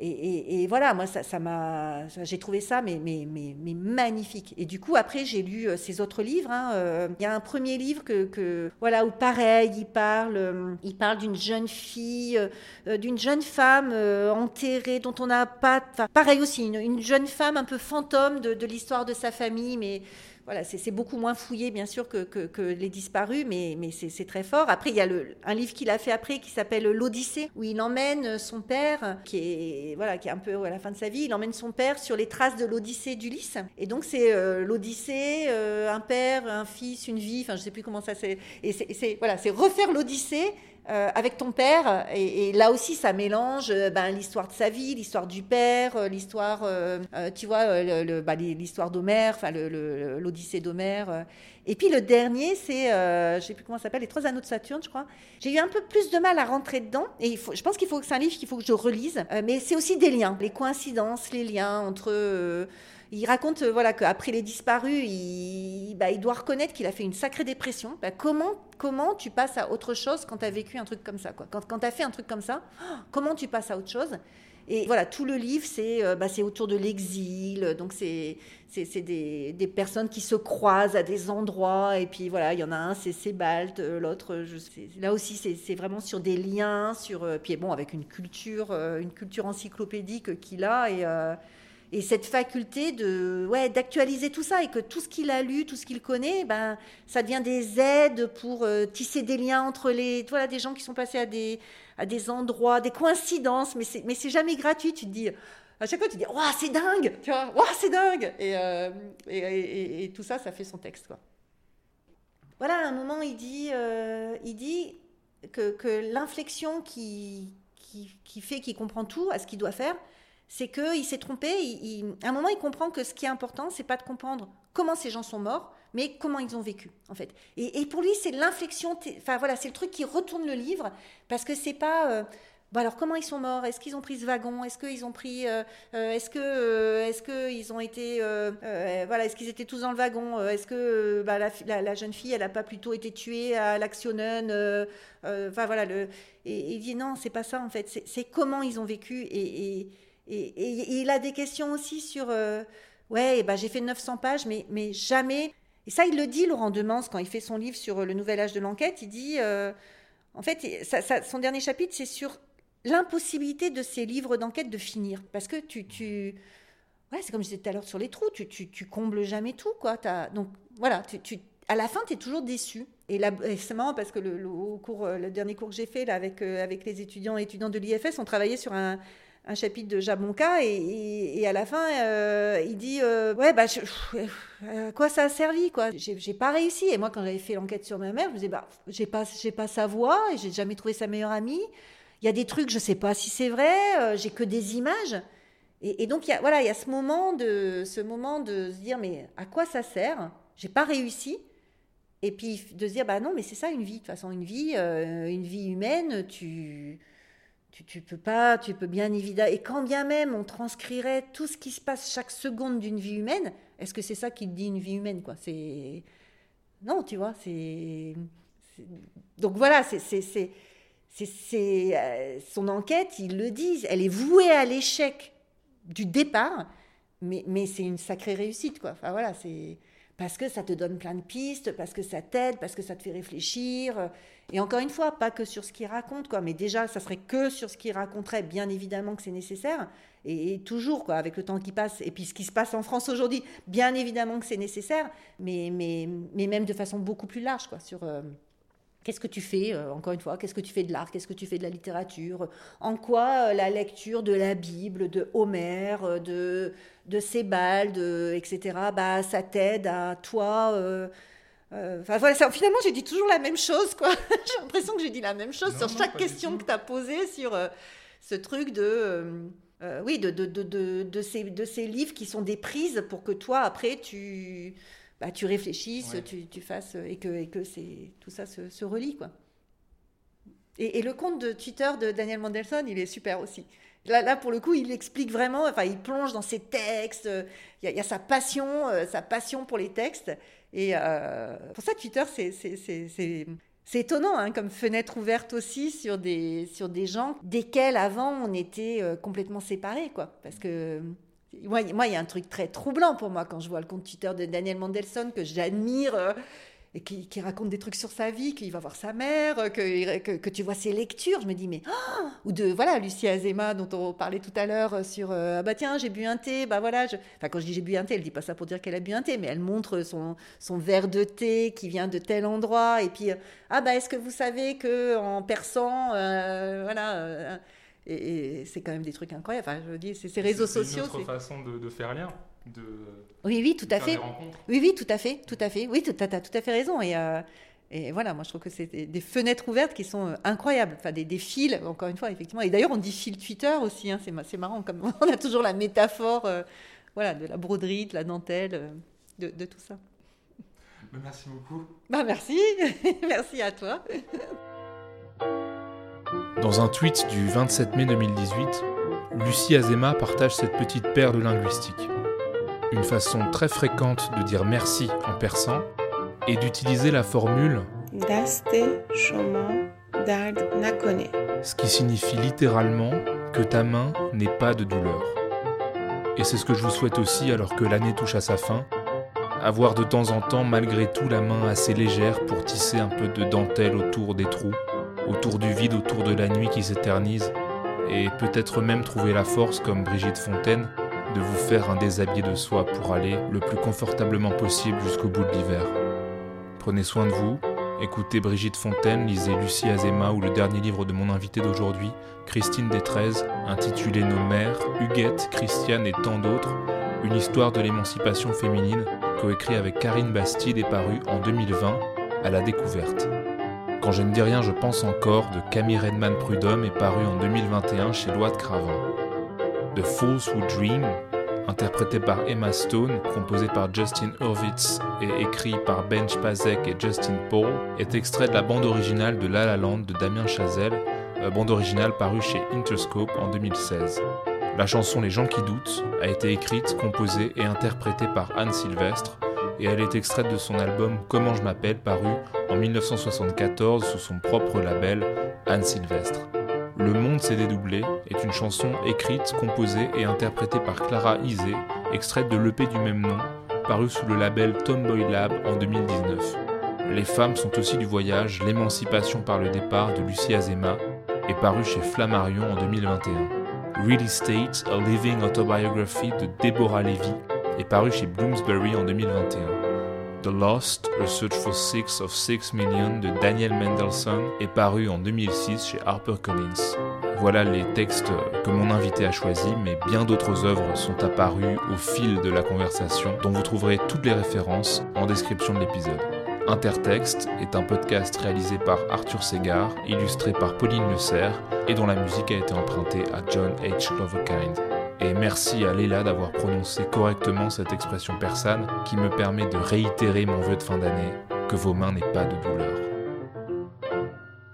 et, voilà, moi, ça, m'a, j'ai trouvé ça mais, mais, mais, magnifique. Et du coup, après, j'ai lu euh, ces autres livres. Hein, euh, il y a un premier livre que, voilà, où pareil, il parle, euh, il parle d'une jeune fille, d'une jeune femme enterrée dont on n'a pas, pareil aussi, une, jeune femme un peu fantôme de, de l'histoire de sa famille, mais voilà, c'est beaucoup moins fouillé, bien sûr, que, Les Disparus, mais, c'est très fort. Après, il y a un livre qu'il a fait après qui s'appelle L'Odyssée, où il emmène son père, qui est, voilà, qui est un peu à la fin de sa vie, il emmène son père sur les traces de l'Odyssée d'Ulysse. Et donc, c'est euh, l'Odyssée, euh, un père, un fils, une vie, enfin, je sais plus comment ça c'est. Et c'est voilà, refaire l'Odyssée euh, avec ton père. Et, là aussi, ça mélange euh, ben, l'histoire de sa vie, l'histoire du père, euh, l'histoire, tu vois, bah, l'histoire d'Homère, enfin l'Odyssée d'Homère. Et puis le dernier, c'est, je sais plus comment ça s'appelle, les Trois Anneaux de Saturne, je crois. J'ai eu un peu plus de mal à rentrer dedans. Et il faut, je pense qu'il faut que c'est un livre qu'il faut que je relise. mais c'est aussi des liens, les coïncidences, les liens entre il raconte euh, voilà qu'après les disparus, il, bah, il doit reconnaître qu'il a fait une sacrée dépression. Bah, comment, comment tu passes à autre chose quand tu as vécu un truc comme ça quoi? Quand, quand tu as fait un truc comme ça, comment tu passes à autre chose? Et voilà, tout le livre, c'est euh, bah, autour de l'exil. Donc, c'est des, des, personnes qui se croisent à des endroits. Et puis, voilà, il y en a un, c'est Sébalt, euh, l'autre, là aussi, c'est vraiment sur des liens. Sur, puis, bon, avec une culture, une culture encyclopédique qu'il a. Et et cette faculté de ouais d'actualiser tout ça et que tout ce qu'il a lu, tout ce qu'il connaît, ben ça devient des aides pour euh, tisser des liens entre les voilà des gens qui sont passés à des à des endroits, des coïncidences, mais c'est mais c'est jamais gratuit. Tu te dis à chaque fois tu te dis waouh c'est dingue, tu vois c'est dingue euh, et, et, et, tout ça ça fait son texte quoi. Voilà à un moment il dit euh, il dit que, que l'inflexion qui, qui, qui fait qu'il comprend tout à ce qu'il doit faire c'est qu'il s'est trompé. à un moment, il comprend que ce qui est important, c'est pas de comprendre comment ces gens sont morts, mais comment ils ont vécu, en fait. Et, pour lui, c'est l'inflexion. Enfin voilà, c'est le truc qui retourne le livre parce que c'est pas. Euh, bon alors comment ils sont morts? Est-ce qu'ils ont pris ce wagon? Est-ce qu'ils ont pris euh, euh, Est-ce que est-ce que ils ont été voilà Est-ce qu'ils étaient tous dans le wagon? Est-ce que bah, la, jeune fille elle a pas plutôt été tuée à l'Actionnen Enfin voilà et, il dit non c'est pas ça en fait c'est comment ils ont vécu et, il a des questions aussi sur euh, ouais, bah, j'ai fait 900 pages, mais, mais jamais. Et ça, il le dit, Laurent Demance, quand il fait son livre sur le nouvel âge de l'enquête. Il dit euh, en fait, son dernier chapitre, c'est sur l'impossibilité de ces livres d'enquête de finir. Parce que tu. tu ouais, c'est comme je disais tout à l'heure sur les trous, tu, tu, tu combles jamais tout. Quoi. As, donc voilà, tu, à la fin, tu es toujours déçu. Et là, c'est marrant parce que le, cours, le dernier cours que j'ai fait là, avec, euh, avec les étudiants et étudiants de l'IFS, on travaillait sur un, un chapitre de Jabonka et, à la fin euh, il dit euh, ouais bah quoi ça a servi quoi. J'ai pas réussi. Et moi quand j'avais fait l'enquête sur ma mère je me disais bah j'ai pas pas sa voix et j'ai jamais trouvé sa meilleure amie. Il y a des trucs je sais pas si c'est vrai euh, j'ai que des images. Et, donc y a voilà il y a ce moment de ce moment de se dire mais à quoi ça sert? J'ai pas réussi. Et puis de se dire bah non mais c'est ça une vie. De toute façon une vie une vie humaine tu tu, peux pas, tu peux bien évidemment. Et quand bien même on transcrirait tout ce qui se passe chaque seconde d'une vie humaine, est-ce que c'est ça qui dit une vie humaine, quoi? C'est non, tu vois, c'est donc voilà, c'est c'est euh, son enquête, ils le disent, elle est vouée à l'échec du départ, mais, mais c'est une sacrée réussite, quoi. Enfin voilà, c'est parce que ça te donne plein de pistes, parce que ça t'aide, parce que ça te fait réfléchir. Et encore une fois, pas que sur ce qu'il raconte, quoi, mais déjà, ça serait que sur ce qu'il raconterait, bien évidemment que c'est nécessaire, et, toujours, quoi, avec le temps qui passe, et puis ce qui se passe en France aujourd'hui, bien évidemment que c'est nécessaire, mais, mais, mais même de façon beaucoup plus large, quoi, sur... Euh, Qu'est-ce que tu fais, euh, encore une fois, qu'est-ce que tu fais de l'art, qu'est-ce que tu fais de la littérature? En quoi euh, la lecture de la Bible, de Homère, euh, de, de Sebald, etc., bah, ça t'aide à toi Enfin, voilà, finalement, j'ai dit toujours la même chose, quoi. j'ai l'impression que j'ai dit la même chose sur chaque question que tu as posée sur ce truc de... oui, de, de, de, de, ces, de ces livres qui sont des prises pour que toi, après, tu bah, tu réfléchisses, tu, tu, fasses, et que, et que c'est, tout ça se, se relie. Quoi. Et, et, le compte de Twitter de Daniel Mandelson, il est super aussi. Là, là, pour le coup, il explique vraiment, enfin, il plonge dans ses textes, il y a, sa passion, euh, sa passion pour les textes. Et euh, pour ça, Twitter, c'est, étonnant, hein, comme fenêtre ouverte aussi sur des, sur des gens desquels avant on était euh, complètement séparés, quoi. Parce que moi, il y a un truc très troublant pour moi quand je vois le compte Twitter de Daniel Mandelson que j'admire euh, et qui, raconte des trucs sur sa vie, qu'il va voir sa mère, euh, que, que, tu vois ses lectures. Je me dis, mais. Ou de, voilà, Lucie Azema, dont on parlait tout à l'heure euh, sur. ah bah tiens, j'ai bu un thé, bah voilà. Je... Enfin, quand je dis j'ai bu un thé, elle dit pas ça pour dire qu'elle a bu un thé, mais elle montre son, son verre de thé qui vient de tel endroit. Et puis, ah bah est-ce que vous savez que en persan, voilà et, c'est quand même des trucs incroyables. Enfin, je dis, c'est ces réseaux sociaux. C'est une autre façon de, faire lien. De, oui, oui, tout à fait. Oui, oui, tout à fait, tout à fait. Oui, tu as, tout à fait raison. Et, euh, et voilà, moi je trouve que c'est des, fenêtres ouvertes qui sont euh, incroyables. Enfin, des, des, fils, encore une fois, effectivement. Et d'ailleurs, on dit fil Twitter aussi. Hein, c'est marrant. Comme on a toujours la métaphore euh, voilà, de la broderie, de la dentelle, de, de tout ça. Bah, merci beaucoup. Bah, merci. merci à toi. Dans un tweet du 27 mai 2018, Lucie Azema partage cette petite perle linguistique. Une façon très fréquente de dire merci en persan est d'utiliser la formule ce qui signifie littéralement que ta main n'est pas de douleur. Et c'est ce que je vous souhaite aussi alors que l'année touche à sa fin, avoir de temps en temps malgré tout la main assez légère pour tisser un peu de dentelle autour des trous autour du vide, autour de la nuit qui s'éternise, et peut-être même trouver la force, comme Brigitte Fontaine, de vous faire un déshabillé de soie pour aller le plus confortablement possible jusqu'au bout de l'hiver. Prenez soin de vous, écoutez Brigitte Fontaine, lisez Lucie Azema ou le dernier livre de mon invité d'aujourd'hui, Christine Détreze, intitulé Nos mères, Huguette, Christiane et tant d'autres, une histoire de l'émancipation féminine, coécrit avec Karine Bastide et paru en 2020 à la découverte. Quand je ne dis rien, je pense encore de Camille Redman Prudhomme est paru en 2021 chez Loi de Cravant. The Fools Who Dream, interprété par Emma Stone, composé par Justin Hurwitz et écrit par Ben Spazek et Justin Paul, est extrait de la bande originale de La La Land de Damien Chazelle, euh, bande originale parue chez Interscope en 2016. La chanson Les gens qui doutent a été écrite, composée et interprétée par Anne Sylvestre, et elle est extraite de son album Comment je m'appelle paru en 1974 sous son propre label Anne Sylvestre. Le monde s'est dédoublé est une chanson écrite, composée et interprétée par Clara Isé, extraite de l'EP du même nom, paru sous le label Tomboy Lab en 2019. Les femmes sont aussi du voyage, l'émancipation par le départ de Lucie Azema, est paru chez Flammarion en 2021. Real Estate, A Living Autobiography de Deborah Levy, est paru chez Bloomsbury en 2021. The Lost, A Search for Six of Six Million de Daniel Mendelssohn est paru en 2006 chez HarperCollins. Voilà les textes que mon invité a choisis, mais bien d'autres œuvres sont apparues au fil de la conversation, dont vous trouverez toutes les références en description de l'épisode. Intertexte est un podcast réalisé par Arthur Segar, illustré par Pauline Le Serre et dont la musique a été empruntée à John H. Loverkind. Et merci à Léla d'avoir prononcé correctement cette expression persane qui me permet de réitérer mon vœu de fin d'année, que vos mains n'aient pas de douleur.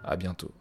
À bientôt.